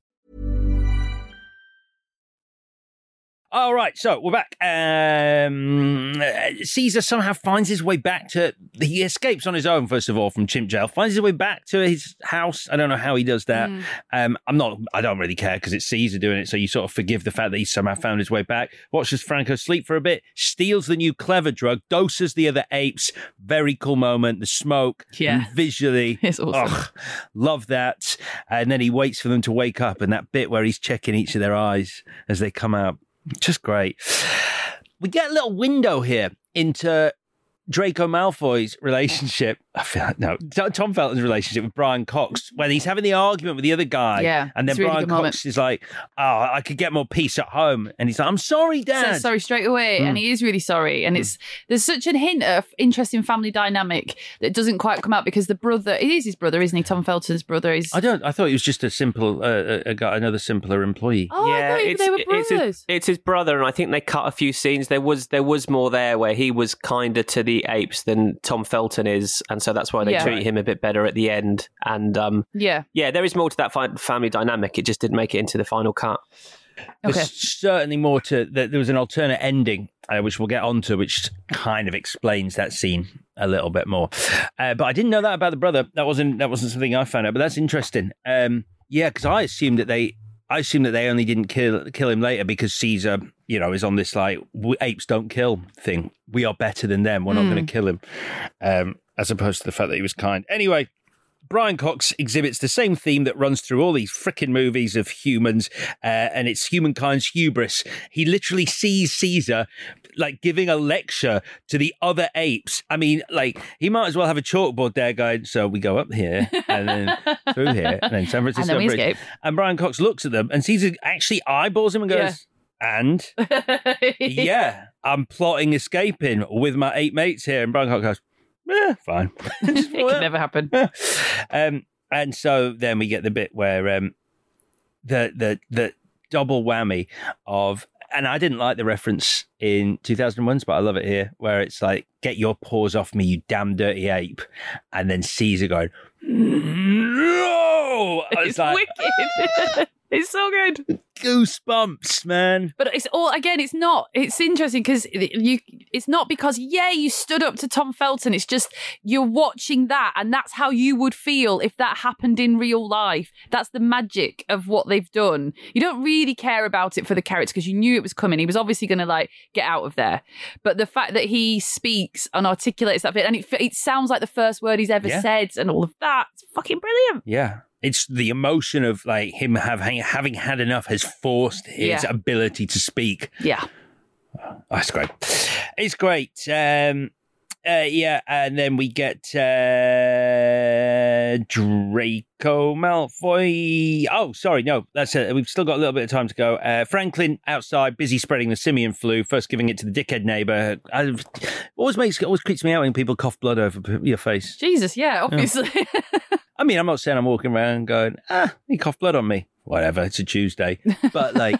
All right, so we're back. Um, Caesar somehow finds his way back to. He escapes on his own, first of all, from Chimp Jail. Finds his way back to his house. I don't know how he does that. Mm. Um, I'm not. I don't really care because it's Caesar doing it. So you sort of forgive the fact that he somehow found his way back. Watches Franco sleep for a bit. Steals the new clever drug. Doses the other apes. Very cool moment. The smoke. Yeah. Visually, It's awesome. ugh, love that. And then he waits for them to wake up, and that bit where he's checking each of their eyes as they come out. Just great. We get a little window here into Draco Malfoy's relationship. I feel like, no, Tom Felton's relationship with Brian Cox when he's having the argument with the other guy. Yeah, And then really Brian Cox moment. is like, oh, I could get more peace at home. And he's like, I'm sorry, Dad. says sorry straight away, Mm. and he is really sorry. And it's there's such a hint of interesting family dynamic that doesn't quite come out because the brother, it is his brother, isn't he? Tom Felton's brother is. I don't. I thought he was just a simple, uh, a, a guy, another simpler employee. Oh, I thought they were it's brothers. his, it's his brother, and I think they cut a few scenes. There was there was more there where he was kinder to the apes than Tom Felton is, and so that's why they Yeah. treat him a bit better at the end. And um, yeah, yeah, there is more to that fi- family dynamic. It just didn't make it into the final cut. There's certainly more to that. There was an alternate ending, uh, which we'll get onto, which kind of explains that scene a little bit more. Uh, but I didn't know that about the brother. That wasn't that wasn't something I found out. But that's interesting. Um, yeah, because I assumed that they, I assumed that they only didn't kill kill him later because Caesar, you know, is on this like apes don't kill thing. We are better than them. We're not Hmm. going to kill him, um, as opposed to the fact that he was kind. Anyway. Brian Cox exhibits the same theme that runs through all these frickin' movies of humans, uh, and it's humankind's hubris. He literally sees Caesar like giving a lecture to the other apes. I mean, like he might as well have a chalkboard there going. So we go up here and then through here and then San Francisco And Bridge." And Brian Cox looks at them and Caesar actually eyeballs him and goes, "And yeah, I'm plotting escaping with my eight mates here." And Brian Cox goes, "Yeah, fine." it could never happen. um, and so then we get the bit where um, the the the double whammy of, and I didn't like the reference in 2001, but I love it here, where it's like, "Get your paws off me, you damn dirty ape," and then Caesar going, "No!" It's like, wicked. it's so good. goosebumps, man. But it's all again. It's not. It's interesting because you. It's not because yeah, you stood up to Tom Felton. It's just you're watching that, and that's how you would feel if that happened in real life. That's the magic of what they've done. You don't really care about it for the character because you knew it was coming. He was obviously going to like get out of there. But the fact that he speaks and articulates that bit, and it, it sounds like the first word he's ever Yeah. said, and all of that, it's fucking brilliant. Yeah. It's the emotion of like him having having had enough has forced his Yeah. ability to speak. Yeah. That's great. It's great. Um, uh, yeah, and then we get uh, Draco Malfoy. Oh, sorry, no, that's it. We've still got a little bit of time to go. Uh, Franklin outside, busy spreading the simian flu. First, giving it to the dickhead neighbor. I, always makes always creeps me out when people cough blood over your face. Jesus, yeah, obviously. I mean, I'm not saying I'm walking around going, ah, he coughed blood on me. Whatever, it's a Tuesday, but like,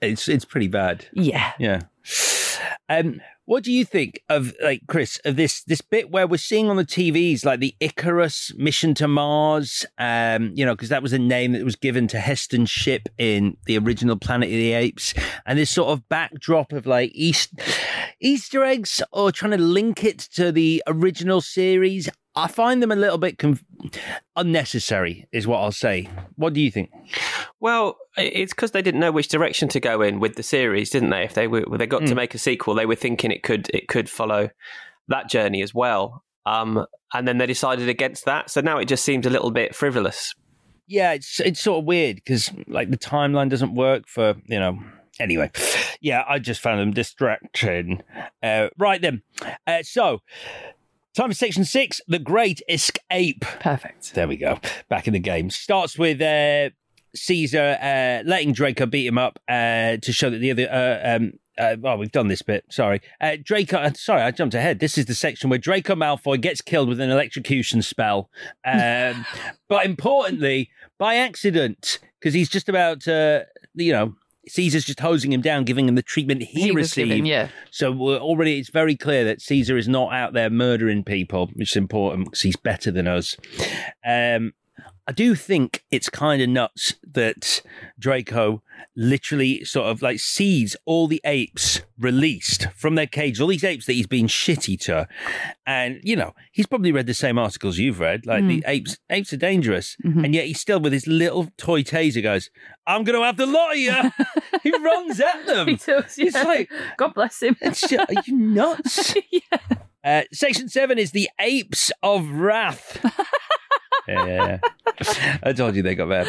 it's it's pretty bad. Yeah. Yeah. Um, what do you think of like Chris of this this bit where we're seeing on the TVs like the Icarus mission to Mars? Um, you know, because that was a name that was given to Heston's ship in the original Planet of the Apes, and this sort of backdrop of like East Easter eggs or trying to link it to the original series. I find them a little bit conf- unnecessary, is what I'll say. What do you think? Well, it's because they didn't know which direction to go in with the series, didn't they? If they were they got to Mm. make a sequel, they were thinking it could it could follow that journey as well. Um, and then they decided against that, so now it just seems a little bit frivolous. yeah, it's it's sort of weird because like the timeline doesn't work for you know. Anyway, yeah, I just found them distracting. Uh, right then, uh, so time for section six: the Great Escape. Perfect. There we go. Back in the game. Starts with uh, Caesar uh, letting Draco beat him up uh, to show that the other. Uh, um, uh, well, we've done this bit. Sorry, uh, Draco. uh, Sorry, I jumped ahead. This is the section where Draco Malfoy gets killed with an electrocution spell, um, but importantly by accident because he's just about to, you know. Caesar's just hosing him down, giving him the treatment he, He received. given, yeah. So we're already, it's very clear that Caesar is not out there murdering people, which is important because he's better than us. Um, I do think it's kind of nuts that Draco literally sort of like sees all the apes released from their cage, all these apes that he's been shitty to. And, you know, he's probably read the same articles you've read. Like the apes, apes are dangerous. And yet he's still with his little toy taser goes, I'm going to have the lot of you. he runs at them. He does, It's yeah. like, God bless him. it's just, are you nuts? Uh, section seven is the Apes of Wrath. yeah, I told you they got there.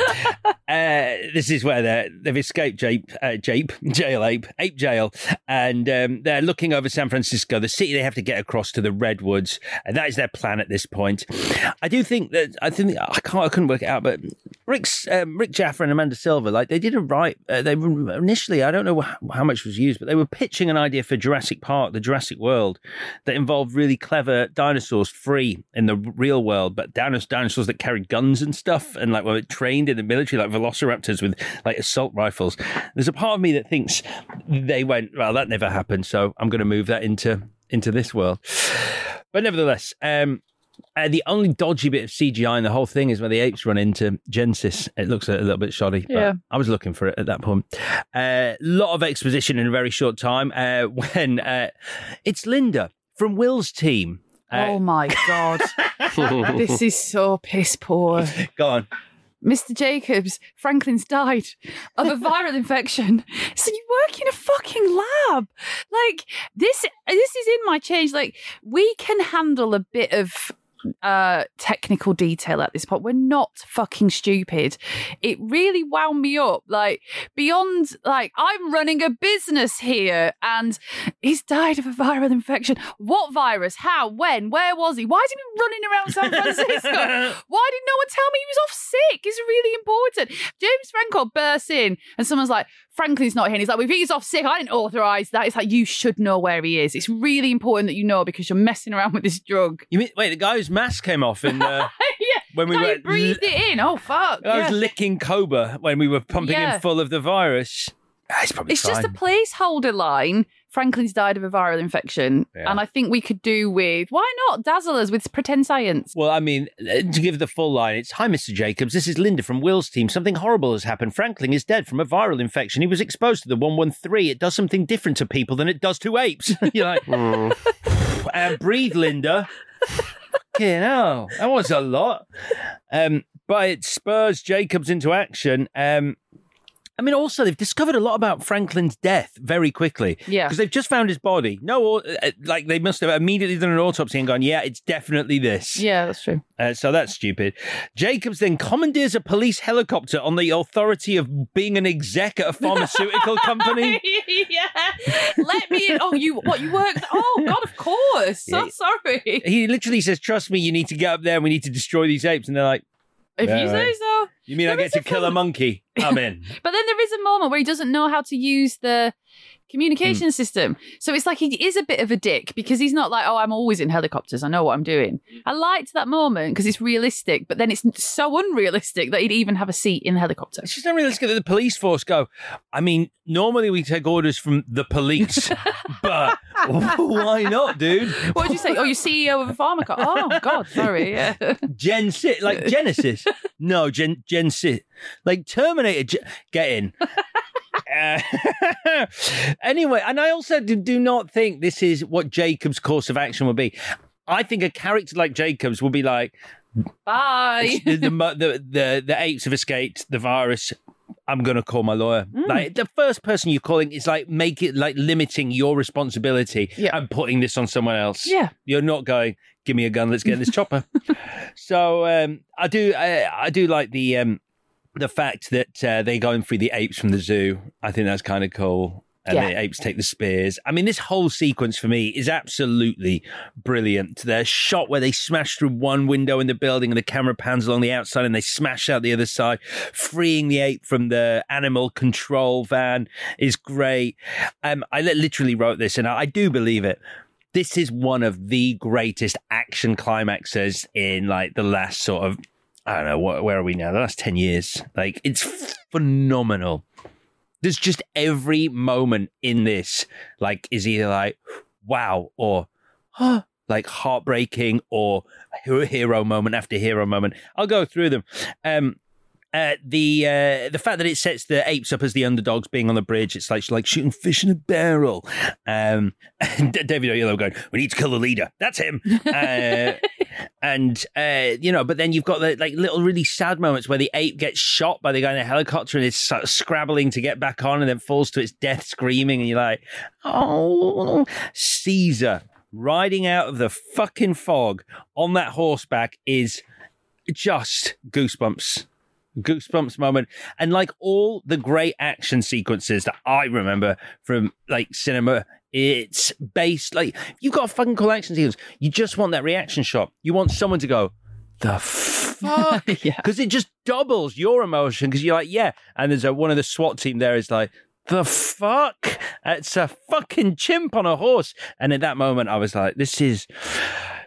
Uh, this is where they've escaped Jape, uh, Jape, jail ape, ape jail, and um, they're looking over San Francisco, the city they have to get across to the redwoods, and that is their plan at this point. I do think that I think I can't, I couldn't work it out, but Rick's um, Rick Jaffa and Amanda Silver, like they did a right. Uh, they initially, I don't know how, much was used, but they were pitching an idea for Jurassic Park, the Jurassic World, that involved really clever dinosaurs free in the real world, but dinos- dinosaurs that carried guns and stuff, and like were trained in the military, like velociraptors with like assault rifles. There's a part of me that thinks they went, well, that never happened, so I'm going to move that into into this world. But nevertheless, um, uh, the only dodgy bit of CGI in the whole thing is when the apes run into Genesis. It looks a little bit shoddy. but Yeah. I was looking for it at that point. A lot of exposition in a very short time. Uh, when uh, it's Linda from Will's team. Uh, oh my God. this is so piss poor. Go on. Mr. Jacobs, Franklin's died of a viral infection. So you work in a fucking lab. Like this this is in my change. Like we can handle a bit of uh technical detail at this point. We're not fucking stupid. It really wound me up. Like beyond like I'm running a business here and he's died of a viral infection. What virus? How? When? Where was he? Why is he been running around San Francisco? Why did no one tell me he was off sick? It's really important. James Franco bursts in and someone's like, Franklin's not here. And he's like, well, if he's off sick, I didn't authorize that. It's like, you should know where he is. It's really important that you know because you're messing around with this drug. You mean wait? The guy whose mask came off in uh, yeah. when we Now were you breathed it in. Oh, fuck. I yeah. was licking Cobra when we were pumping Yeah. him full of the virus. Ah, He's probably It's just a placeholder line. Franklin's died of a viral infection, Yeah. and I think we could do with why not dazzle us with pretend science. Well, I mean, uh, to give the full line, it's Hi, Mr. Jacobs. This is Linda from Will's team. Something horrible has happened. Franklin is dead from a viral infection. He was exposed to the 113. It does something different to people than it does to apes. You're like, uh, breathe, Linda. Fucking hell. That was a lot. Um, but it spurs Jacobs into action. Um, I mean, also, they've discovered a lot about Franklin's death very quickly. Yeah. Because they've just found his body. No, uh, like, they must have immediately done an autopsy and gone, yeah, it's definitely this. Yeah, that's true. Uh, so that's stupid. Jacobs then commandeers a police helicopter on the authority of being an exec at a pharmaceutical company. yeah, let me in. Oh, you what? You worked? Oh God, of course. So Yeah. sorry. He literally says, "Trust me, you need to get up there. and We need to destroy these apes." And they're like, If "Yeah, you say so. You mean I get to kill a monkey? I'm in." But then there is a moment where he doesn't know how to use the Communication hmm. system. So it's like he is a bit of a dick because he's not like, oh, I'm always in helicopters. I know what I'm doing. I liked that moment because it's realistic, but then it's so unrealistic that he'd even have a seat in the helicopter. It's just unrealistic that the police force go. I mean, normally we take orders from the police, but why not, dude? What did you say? Oh, you're CEO of a pharma co- Oh, God, sorry. Yeah. Gen-Sys, like Genesis. No, Gen Gen-Sys, like Terminator. Ge- get in. Uh, anyway, and I also do, do not think this is what Jacob's course of action would be. I think a character like Jacob's will be like, Bye. the, the, the, the, apes have escaped the virus. I'm going to call my lawyer. Hmm. Like the first person you're calling is like make it like limiting your responsibility and putting this on someone else. Yeah. You're not going, give me a gun, let's get this chopper. So um, I do I, I do like the um, the fact that uh, they're going through the apes from the zoo. I think that's kind of cool. And Yeah. the apes take the spears. I mean, this whole sequence for me is absolutely brilliant. The shot where they smash through one window in the building and the camera pans along the outside and they smash out the other side, freeing the ape from the animal control van is great. Um, I literally wrote this and I, I do believe it this is one of the greatest action climaxes in like the last sort of I don't know what where are we now? The last ten years. Like it's phenomenal. There's just every moment in this like is either like wow or huh, like heartbreaking or hero, moment after hero moment. I'll go through them. Um, uh, the uh, the fact that it sets the apes up as the underdogs being on the bridge, it's like like shooting fish in a barrel. Um, David Oyelowo going, "We need to kill the leader. That's him." Uh, and uh, you know, but then you've got the like little really sad moments where the ape gets shot by the guy in the helicopter and it's sort of scrabbling to get back on, and then falls to its death screaming, and you're like, "Oh, Caesar." Riding out of the fucking fog on that horseback is just goosebumps goosebumps moment. And like all the great action sequences that i remember from like cinema it's based like you've got a fucking cool action sequence. You just want that reaction shot. You want someone to go the fuck? Because it just doubles your emotion because you're like yeah. And there's a one of the swat team there is like the fuck? It's a fucking chimp on a horse. And at that moment i was like this is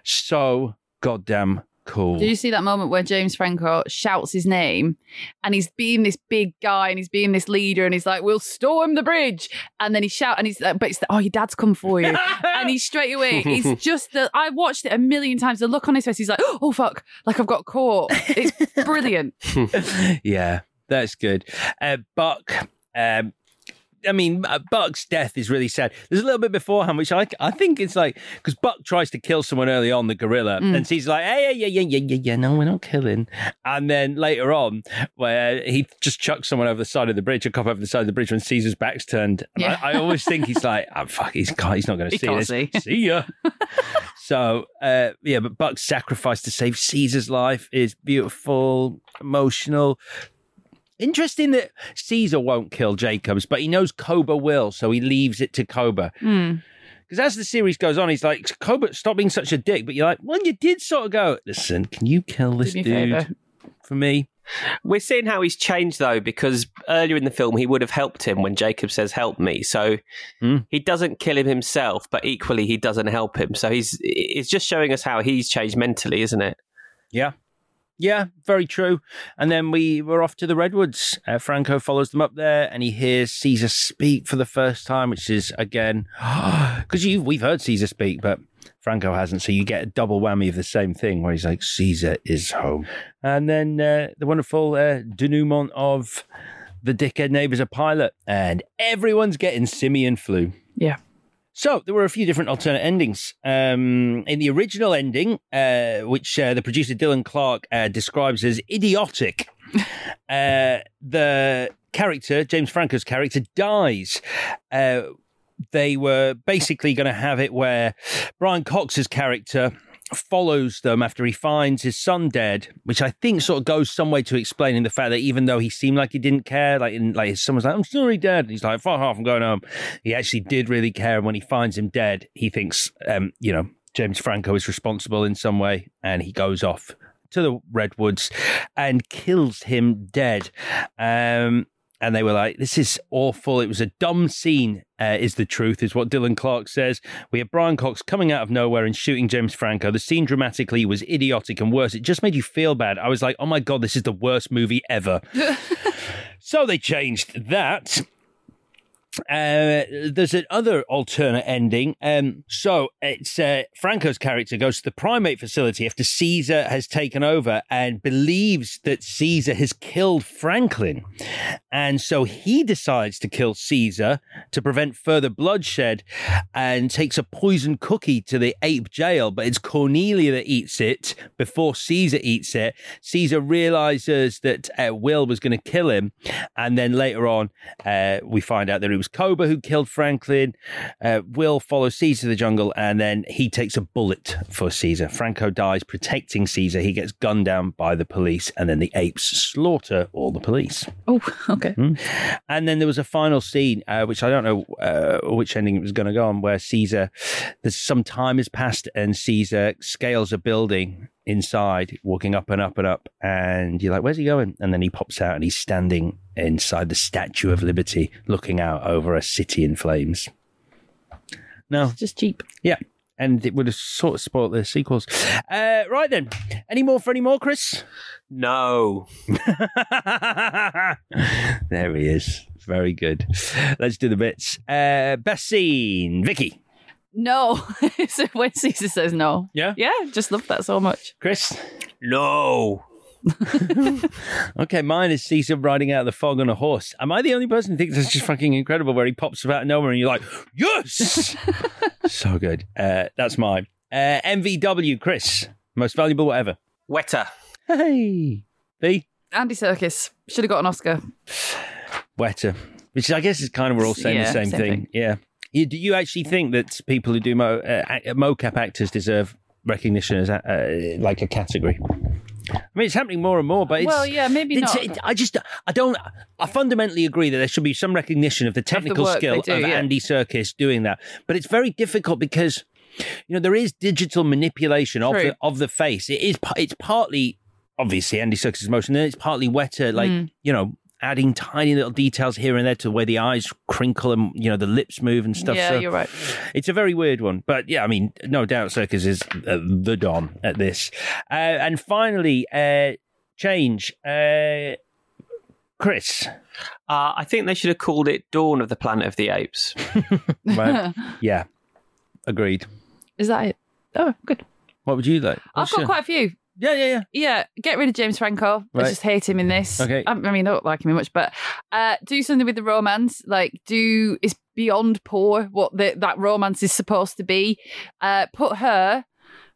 so goddamn cool Did you see that moment where James Franco shouts his name and he's being this big guy and he's being this leader and he's like, we'll storm the bridge. And then he shout and he's like, but it's the, oh, your dad's come for you. and he's straight away, it's just the, I watched it a million times. The look on his face, he's like, oh, fuck, like I've got caught. It's brilliant. yeah, that's good. Uh, Buck. Um, I mean, uh, Buck's death is really sad. There's a little bit beforehand, which I I think it's like because Buck tries to kill someone early on, the gorilla, Mm. and she's like, "Hey, yeah, yeah, yeah, yeah, yeah, no, we're not killing." And then later on, where he just chucks someone over the side of the bridge, a cop over the side of the bridge when Caesar's back's turned. And Yeah. I, I always think he's like, oh, "Fuck, he's he's not going to see this. see. see ya." So uh, yeah, but Buck's sacrifice to save Caesar's life is beautiful, emotional. Interesting that Caesar won't kill Jacobs, but he knows Koba will, so he leaves it to Koba. Hmm. Because as the series goes on, he's like, Koba, stop being such a dick. But you're like, well, you did sort of go, listen, can you kill this me dude favour." for me? We're seeing how he's changed though, because earlier in the film he would have helped him when Jacob says "help me." So he doesn't kill him himself, but equally he doesn't help him. So he's it's just showing us how he's changed mentally, isn't it? Yeah. Yeah, very true. And then we were off to the Redwoods. Uh, Franco follows them up there, and he hears Caesar speak for the first time, which is again because we've heard Caesar speak, but Franco hasn't. So you get a double whammy of the same thing, where he's like, "Caesar is home," and then uh, the wonderful uh, denouement of the dickhead neighbor's a pilot, and everyone's getting simian flu. Yeah. So there were a few different alternate endings. Um, in the original ending, uh, which uh, the producer Dylan Clark uh, describes as idiotic, uh, the character James Franco's character dies. Uh, they were basically going to have it where Brian Cox's character follows them after he finds his son dead, which I think sort of goes some way to explaining the fact that even though he seemed like he didn't care, like in, like someone's like, "I'm sorry, Dad," and he's like, "Fuck off, I'm going home." He actually did really care, and when he finds him dead, he thinks, um, you know, James Franco is responsible in some way, and he goes off to the redwoods and kills him dead. Um, and they were like, "This is awful. It was a dumb scene." Uh, is the truth, is what Dylan Clark says. We have Brian Cox coming out of nowhere and shooting James Franco. The scene dramatically was idiotic and worse. It just made you feel bad. I was like, "Oh my god, this is the worst movie ever." so they changed that. Uh, there's another alternate ending. Um, so it's uh, Franco's character goes to the primate facility after Caesar has taken over and believes that Caesar has killed Franklin, and so he decides to kill Caesar to prevent further bloodshed, and takes a poisoned cookie to the ape jail. But it's Cornelia that eats it before Caesar eats it. Caesar realizes that uh, Will was going to kill him, and then later on, uh, we find out that it was Koba who killed Franklin. Uh, Will follows Caesar to the jungle, and then he takes a bullet for Caesar. Franco dies protecting Caesar. He gets gunned down by the police, and then the apes slaughter all the police. Oh, okay. Mm. And then there was a final scene, uh, which I don't know uh, which ending it was going to go on, where Caesar, there's some time has passed, and Caesar scales a building inside, walking up and up and up, and you're like, "Where's he going?" And then he pops out, and he's standing inside the Statue of Liberty, looking out over a city in flames. No, just cheap. Yeah. And it would have sort of spoiled the sequels. Uh, right then. Any more for any more, Chris? No. there he is. Very good. Let's do the bits. Uh, best scene, Vicky. No. so when Caesar says no. Yeah? Yeah, just love that so much. Chris? No. okay, mine is Caesar riding out of the fog on a horse. Am I the only person who thinks that's just fucking incredible where he pops out of nowhere and you're like, yes! so good. Uh, that's mine. Uh, MVW, Chris. Most valuable, whatever. Weta. Hey. V? Andy Serkis. should have got an Oscar. Weta. Which I guess is kind of we're all saying Yeah, the same, same thing. thing. Yeah. You, do you actually think that people who do mo, uh, mocap actors deserve recognition as a, uh, like a category? I mean, it's happening more and more, but it's, Well, yeah, maybe it's- not. it- I just, I don't, I fundamentally agree that there should be some recognition of the technical work skill do, of yeah. Andy Serkis doing that. But it's very difficult because, you know, there is digital manipulation of the, of the face. It is, it's partly obviously Andy Serkis' motion, and it's partly Weta, like Mm. you know. Adding tiny little details here and there to the way the eyes crinkle and you know the lips move and stuff. Yeah, so you're right. It's a very weird one, but yeah, I mean, no doubt Serkis is uh, the don at this. Uh, and finally, uh, change. Uh, Chris. Uh, I think they should have called it Dawn of the Planet of the Apes. Right. yeah, agreed. Is that it? Oh, good. What would you like? I've got your- quite a few. Yeah, yeah, yeah. Yeah, get rid of James Franco. I just hate him in this. Okay. I, I mean, I don't like him much, but uh, do something with the romance. Like, do it's beyond poor what the, that romance is supposed to be. Uh, put her.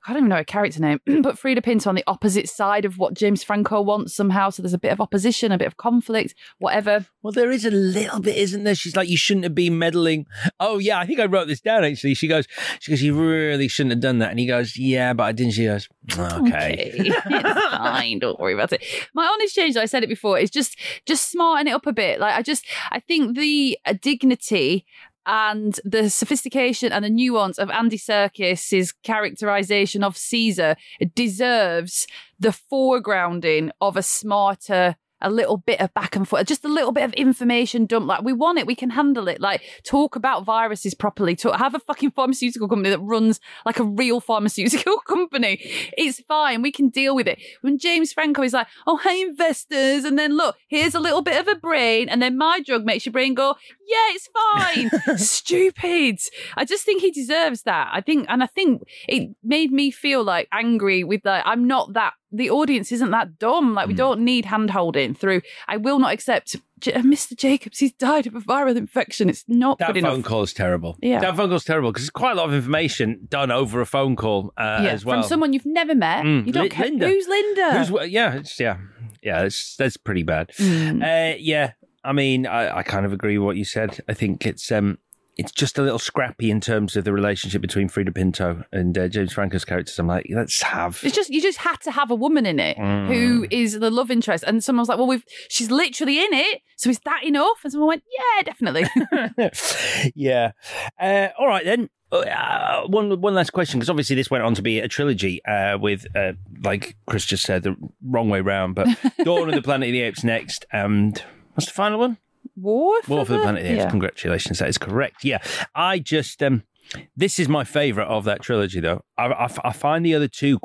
I don't even know her character name. but Freida Pinto on the opposite side of what James Franco wants somehow. So there's a bit of opposition, a bit of conflict, whatever. Well, there is a little bit, isn't there? She's like, you shouldn't have been meddling. Oh, yeah, I think I wrote this down actually. She goes, she goes, you really shouldn't have done that. And he goes, yeah, but I didn't. She goes, okay. it's fine. Don't worry about it. My honest change, I said it before, is just just smarten it up a bit. Like I just, I think the uh, dignity and the sophistication and the nuance of Andy Serkis's characterization of Caesar deserves the foregrounding of a smarter a little bit of back and forth, just a little bit of information dump. Like we want it, we can handle it. Like talk about viruses properly. Talk, have a fucking pharmaceutical company that runs like a real pharmaceutical company. It's fine. We can deal with it. When James Franco is like, oh, hey, investors. And then look, here's a little bit of a brain. And then my drug makes your brain go, yeah, it's fine. Stupid. I just think he deserves that. I think, and I think it made me feel like angry with like, I'm not that, the audience isn't that dumb. Like, we don't need hand holding through. I will not accept J- Mr. Jacobs, he's died of a viral infection. It's not That good phone enough. call is terrible. Yeah. That phone call is terrible because it's quite a lot of information done over a phone call uh, yeah, as well. from someone you've never met. Mm, You don't Li- care. Linda. Who's Linda? Who's, yeah, it's, yeah, yeah. It's, that's pretty bad. Mm. Uh, yeah, I mean, I, I kind of agree with what you said. I think it's um, it's just a little scrappy in terms of the relationship between Freida Pinto and uh, James Franco's characters. I'm like, let's have. It's just you just had to have a woman in it Mm. who is the love interest, and someone was like, "Well, we've she's literally in it, so is that enough?" And someone went, "Yeah, definitely." yeah. Uh, all right then. Uh, one one last question because obviously this went on to be a trilogy uh, with uh, like Chris just said the wrong way round, but Dawn of the Planet of the Apes next, and what's the final one? War for, War for the Planet of the Apes. Yeah. Congratulations, that is correct. Yeah, I just um, this is my favorite of that trilogy though. I, I, I find the other two,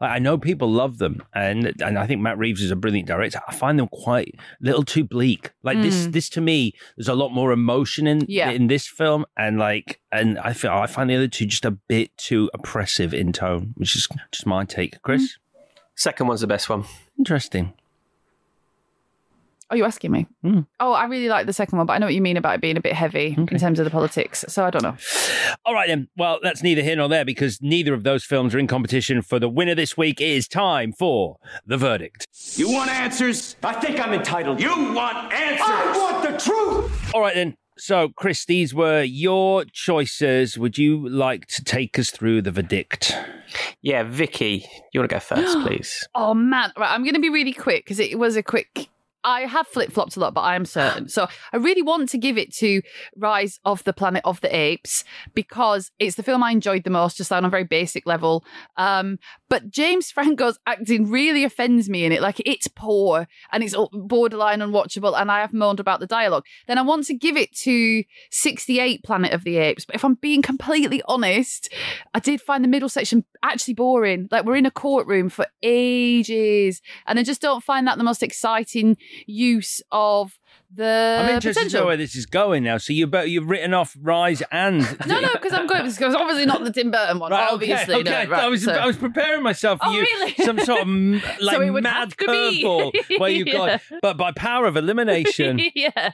like, I know people love them, and and I think Matt Reeves is a brilliant director. I find them quite a little too bleak. Like this, Mm. this to me, there's a lot more emotion in Yeah. in this film, and like, and I feel I find the other two just a bit too oppressive in tone, which is just my take. Chris, Second one's the best one. interesting. Oh, you asking me? Hmm. Oh, I really like the second one, but I know what you mean about it being a bit heavy in terms of the politics. So I don't know. All right then. Well, that's neither here nor there because neither of those films are in competition for the winner this week. It is time for the verdict. You want answers? I think I'm entitled. You want answers? I want the truth! All right then. So, Chris, these were your choices. Would you like to take us through the verdict? Yeah, Vicky, you want to go first, please? Oh man, right. I'm going to be really quick because it was a quick. I have flip flopped a lot, but I am certain. So I really want to give it to Rise of the Planet of the Apes because it's the film I enjoyed the most, just on a very basic level. Um, but James Franco's acting really offends me in it. Like it's poor and it's borderline unwatchable, and I have moaned about the dialogue. Then I want to give it to 68 Planet of the Apes. But if I'm being completely honest, I did find the middle section actually boring. Like we're in a courtroom for ages, and I just don't find that the most exciting use of the I'm interested to potential. know where this is going now. So you've you've written off Rise and No, no, because I'm going. Because obviously not the Tim Burton one. Right, obviously, okay, no. okay. Right, I was so- I was preparing myself for Oh, you really? some sort of like So mad to curveball where you got Yeah. but by power of elimination. yeah.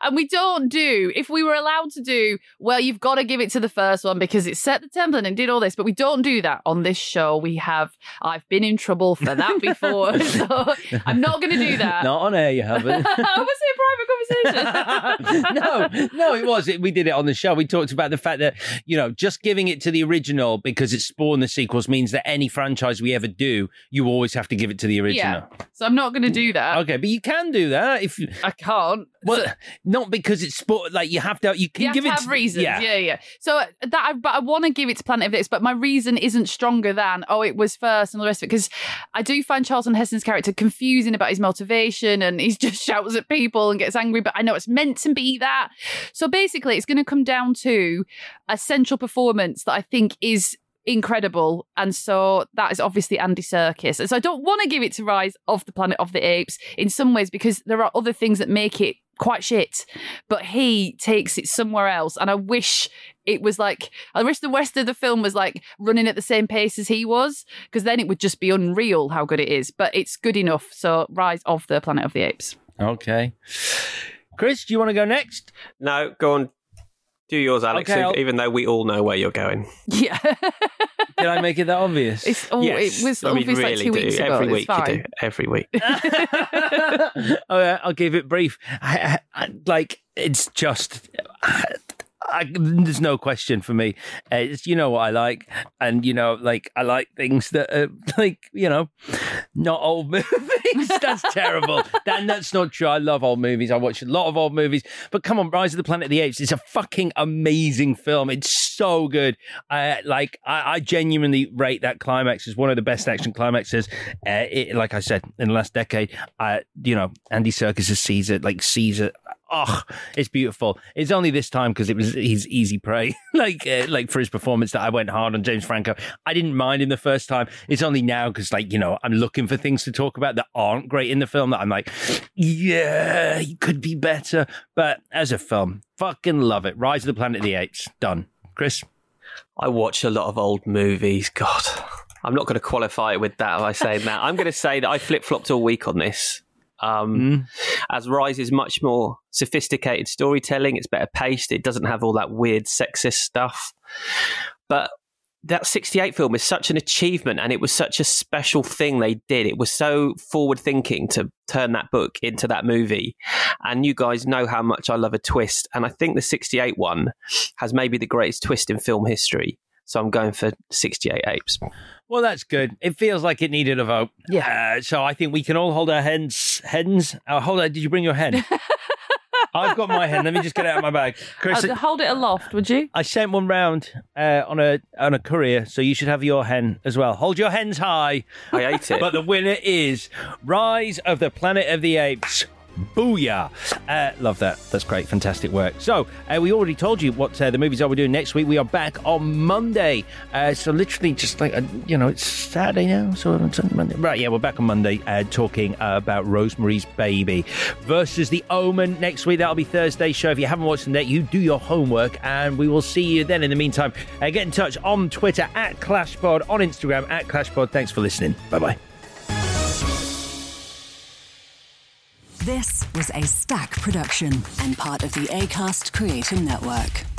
And we don't do, if we were allowed to do, well, you've got to give it to the first one because it set the template and did all this, but we don't do that on this show. We have, I've been in trouble for that before. so I'm not going to do that. Not on air, you haven't. was a private conversation? no, no, it was. It, we did it on the show. We talked about the fact that you know just giving it to the original because it spawned the sequels means that any franchise we ever do, you always have to give it to the original. Yeah. So I'm not going to do that. Okay, but you can do that if you. I can't. Well, not because it's sport. Like you have to. You can you have give to it have reasons. Yeah. Yeah, yeah. So uh, that, I, but I want to give it to Planet of Apes, but my reason isn't stronger than oh, it was first and all the rest of it because I do find Charlton Heston's character confusing about his motivation and he just shouts at people and gets angry. But I know it's meant to be that. So basically, it's going to come down to a central performance that I think is incredible. And so that is obviously Andy Serkis. And so I don't want to give it to Rise of the Planet of the Apes in some ways because there are other things that make it quite shit. But he takes it somewhere else. And I wish it was like, I wish the rest of the film was like running at the same pace as he was because then it would just be unreal how good it is. But it's good enough. So Rise of the Planet of the Apes. Okay. Chris, do you want to go next? No, go on. Do yours, Alex, Okay, I'll- even though we all know where you're going. Yeah. Did I make it that obvious? It's oh, yes, it was I mean, obvious like really two do. weeks ago. Every It's week you do. Every week. oh, yeah, I'll keep it brief. I, I, I- like it's just. I, there's no question for me. It's, you know what I like, and you know, like I like things that are like you know, not old movies. that's terrible. That, that's not true. I love old movies. I watch a lot of old movies. But come on, Rise of the Planet of the Apes. It's a fucking amazing film. It's so good. I like. I, I genuinely rate that climax as one of the best action climaxes. Uh, it, like I said, in the last decade, uh, you know, Andy Serkis as Caesar, like Caesar. Oh, it's beautiful. It's only this time because it was his easy prey, like uh, like for his performance that I went hard on James Franco. I didn't mind him the first time. It's only now because like you know I'm looking for things to talk about that aren't great in the film that I'm like, yeah, he could be better. But as a film, fucking love it. Rise of the Planet of the Apes, done. Chris, I watch a lot of old movies. God, I'm not going to qualify it with that by saying that. I'm going to say that I flip flopped all week on this. Um, Mm. As Rise is much more sophisticated storytelling, it's better paced. It doesn't have all that weird sexist stuff. But that 68 film is such an achievement and it was such a special thing they did. It was so forward thinking to turn that book into that movie. And you guys know how much I love a twist. And I think the 68 one has maybe the greatest twist in film history. So I'm going for 68 Apes. Well, that's good. It feels like it needed a vote. Yeah. Uh, so I think we can all hold our hens. Hens. Uh, hold on. Did you bring your hen? I've got my hen. Let me just get it out of my bag. Chris, Uh, hold it aloft, would you? I sent one round uh, on a on a courier, so you should have your hen as well. Hold your hens high. I ate it. But the winner is Rise of the Planet of the Apes. Booyah! Uh, love that. That's great. Fantastic work. So, uh, we already told you what uh, the movies are we're doing next week. We are back on Monday. Uh, so, literally, just like, uh, you know, it's Saturday now. So, Monday. Right, yeah, we're back on Monday uh, talking about Rosemary's Baby versus The Omen next week. That'll be Thursday's show. If you haven't watched them yet, you do your homework, and we will see you then. In the meantime, get in touch on Twitter at ClashPod, on Instagram at ClashPod. Thanks for listening. Bye bye. This was a Stak production and part of the ACAST Creator Network.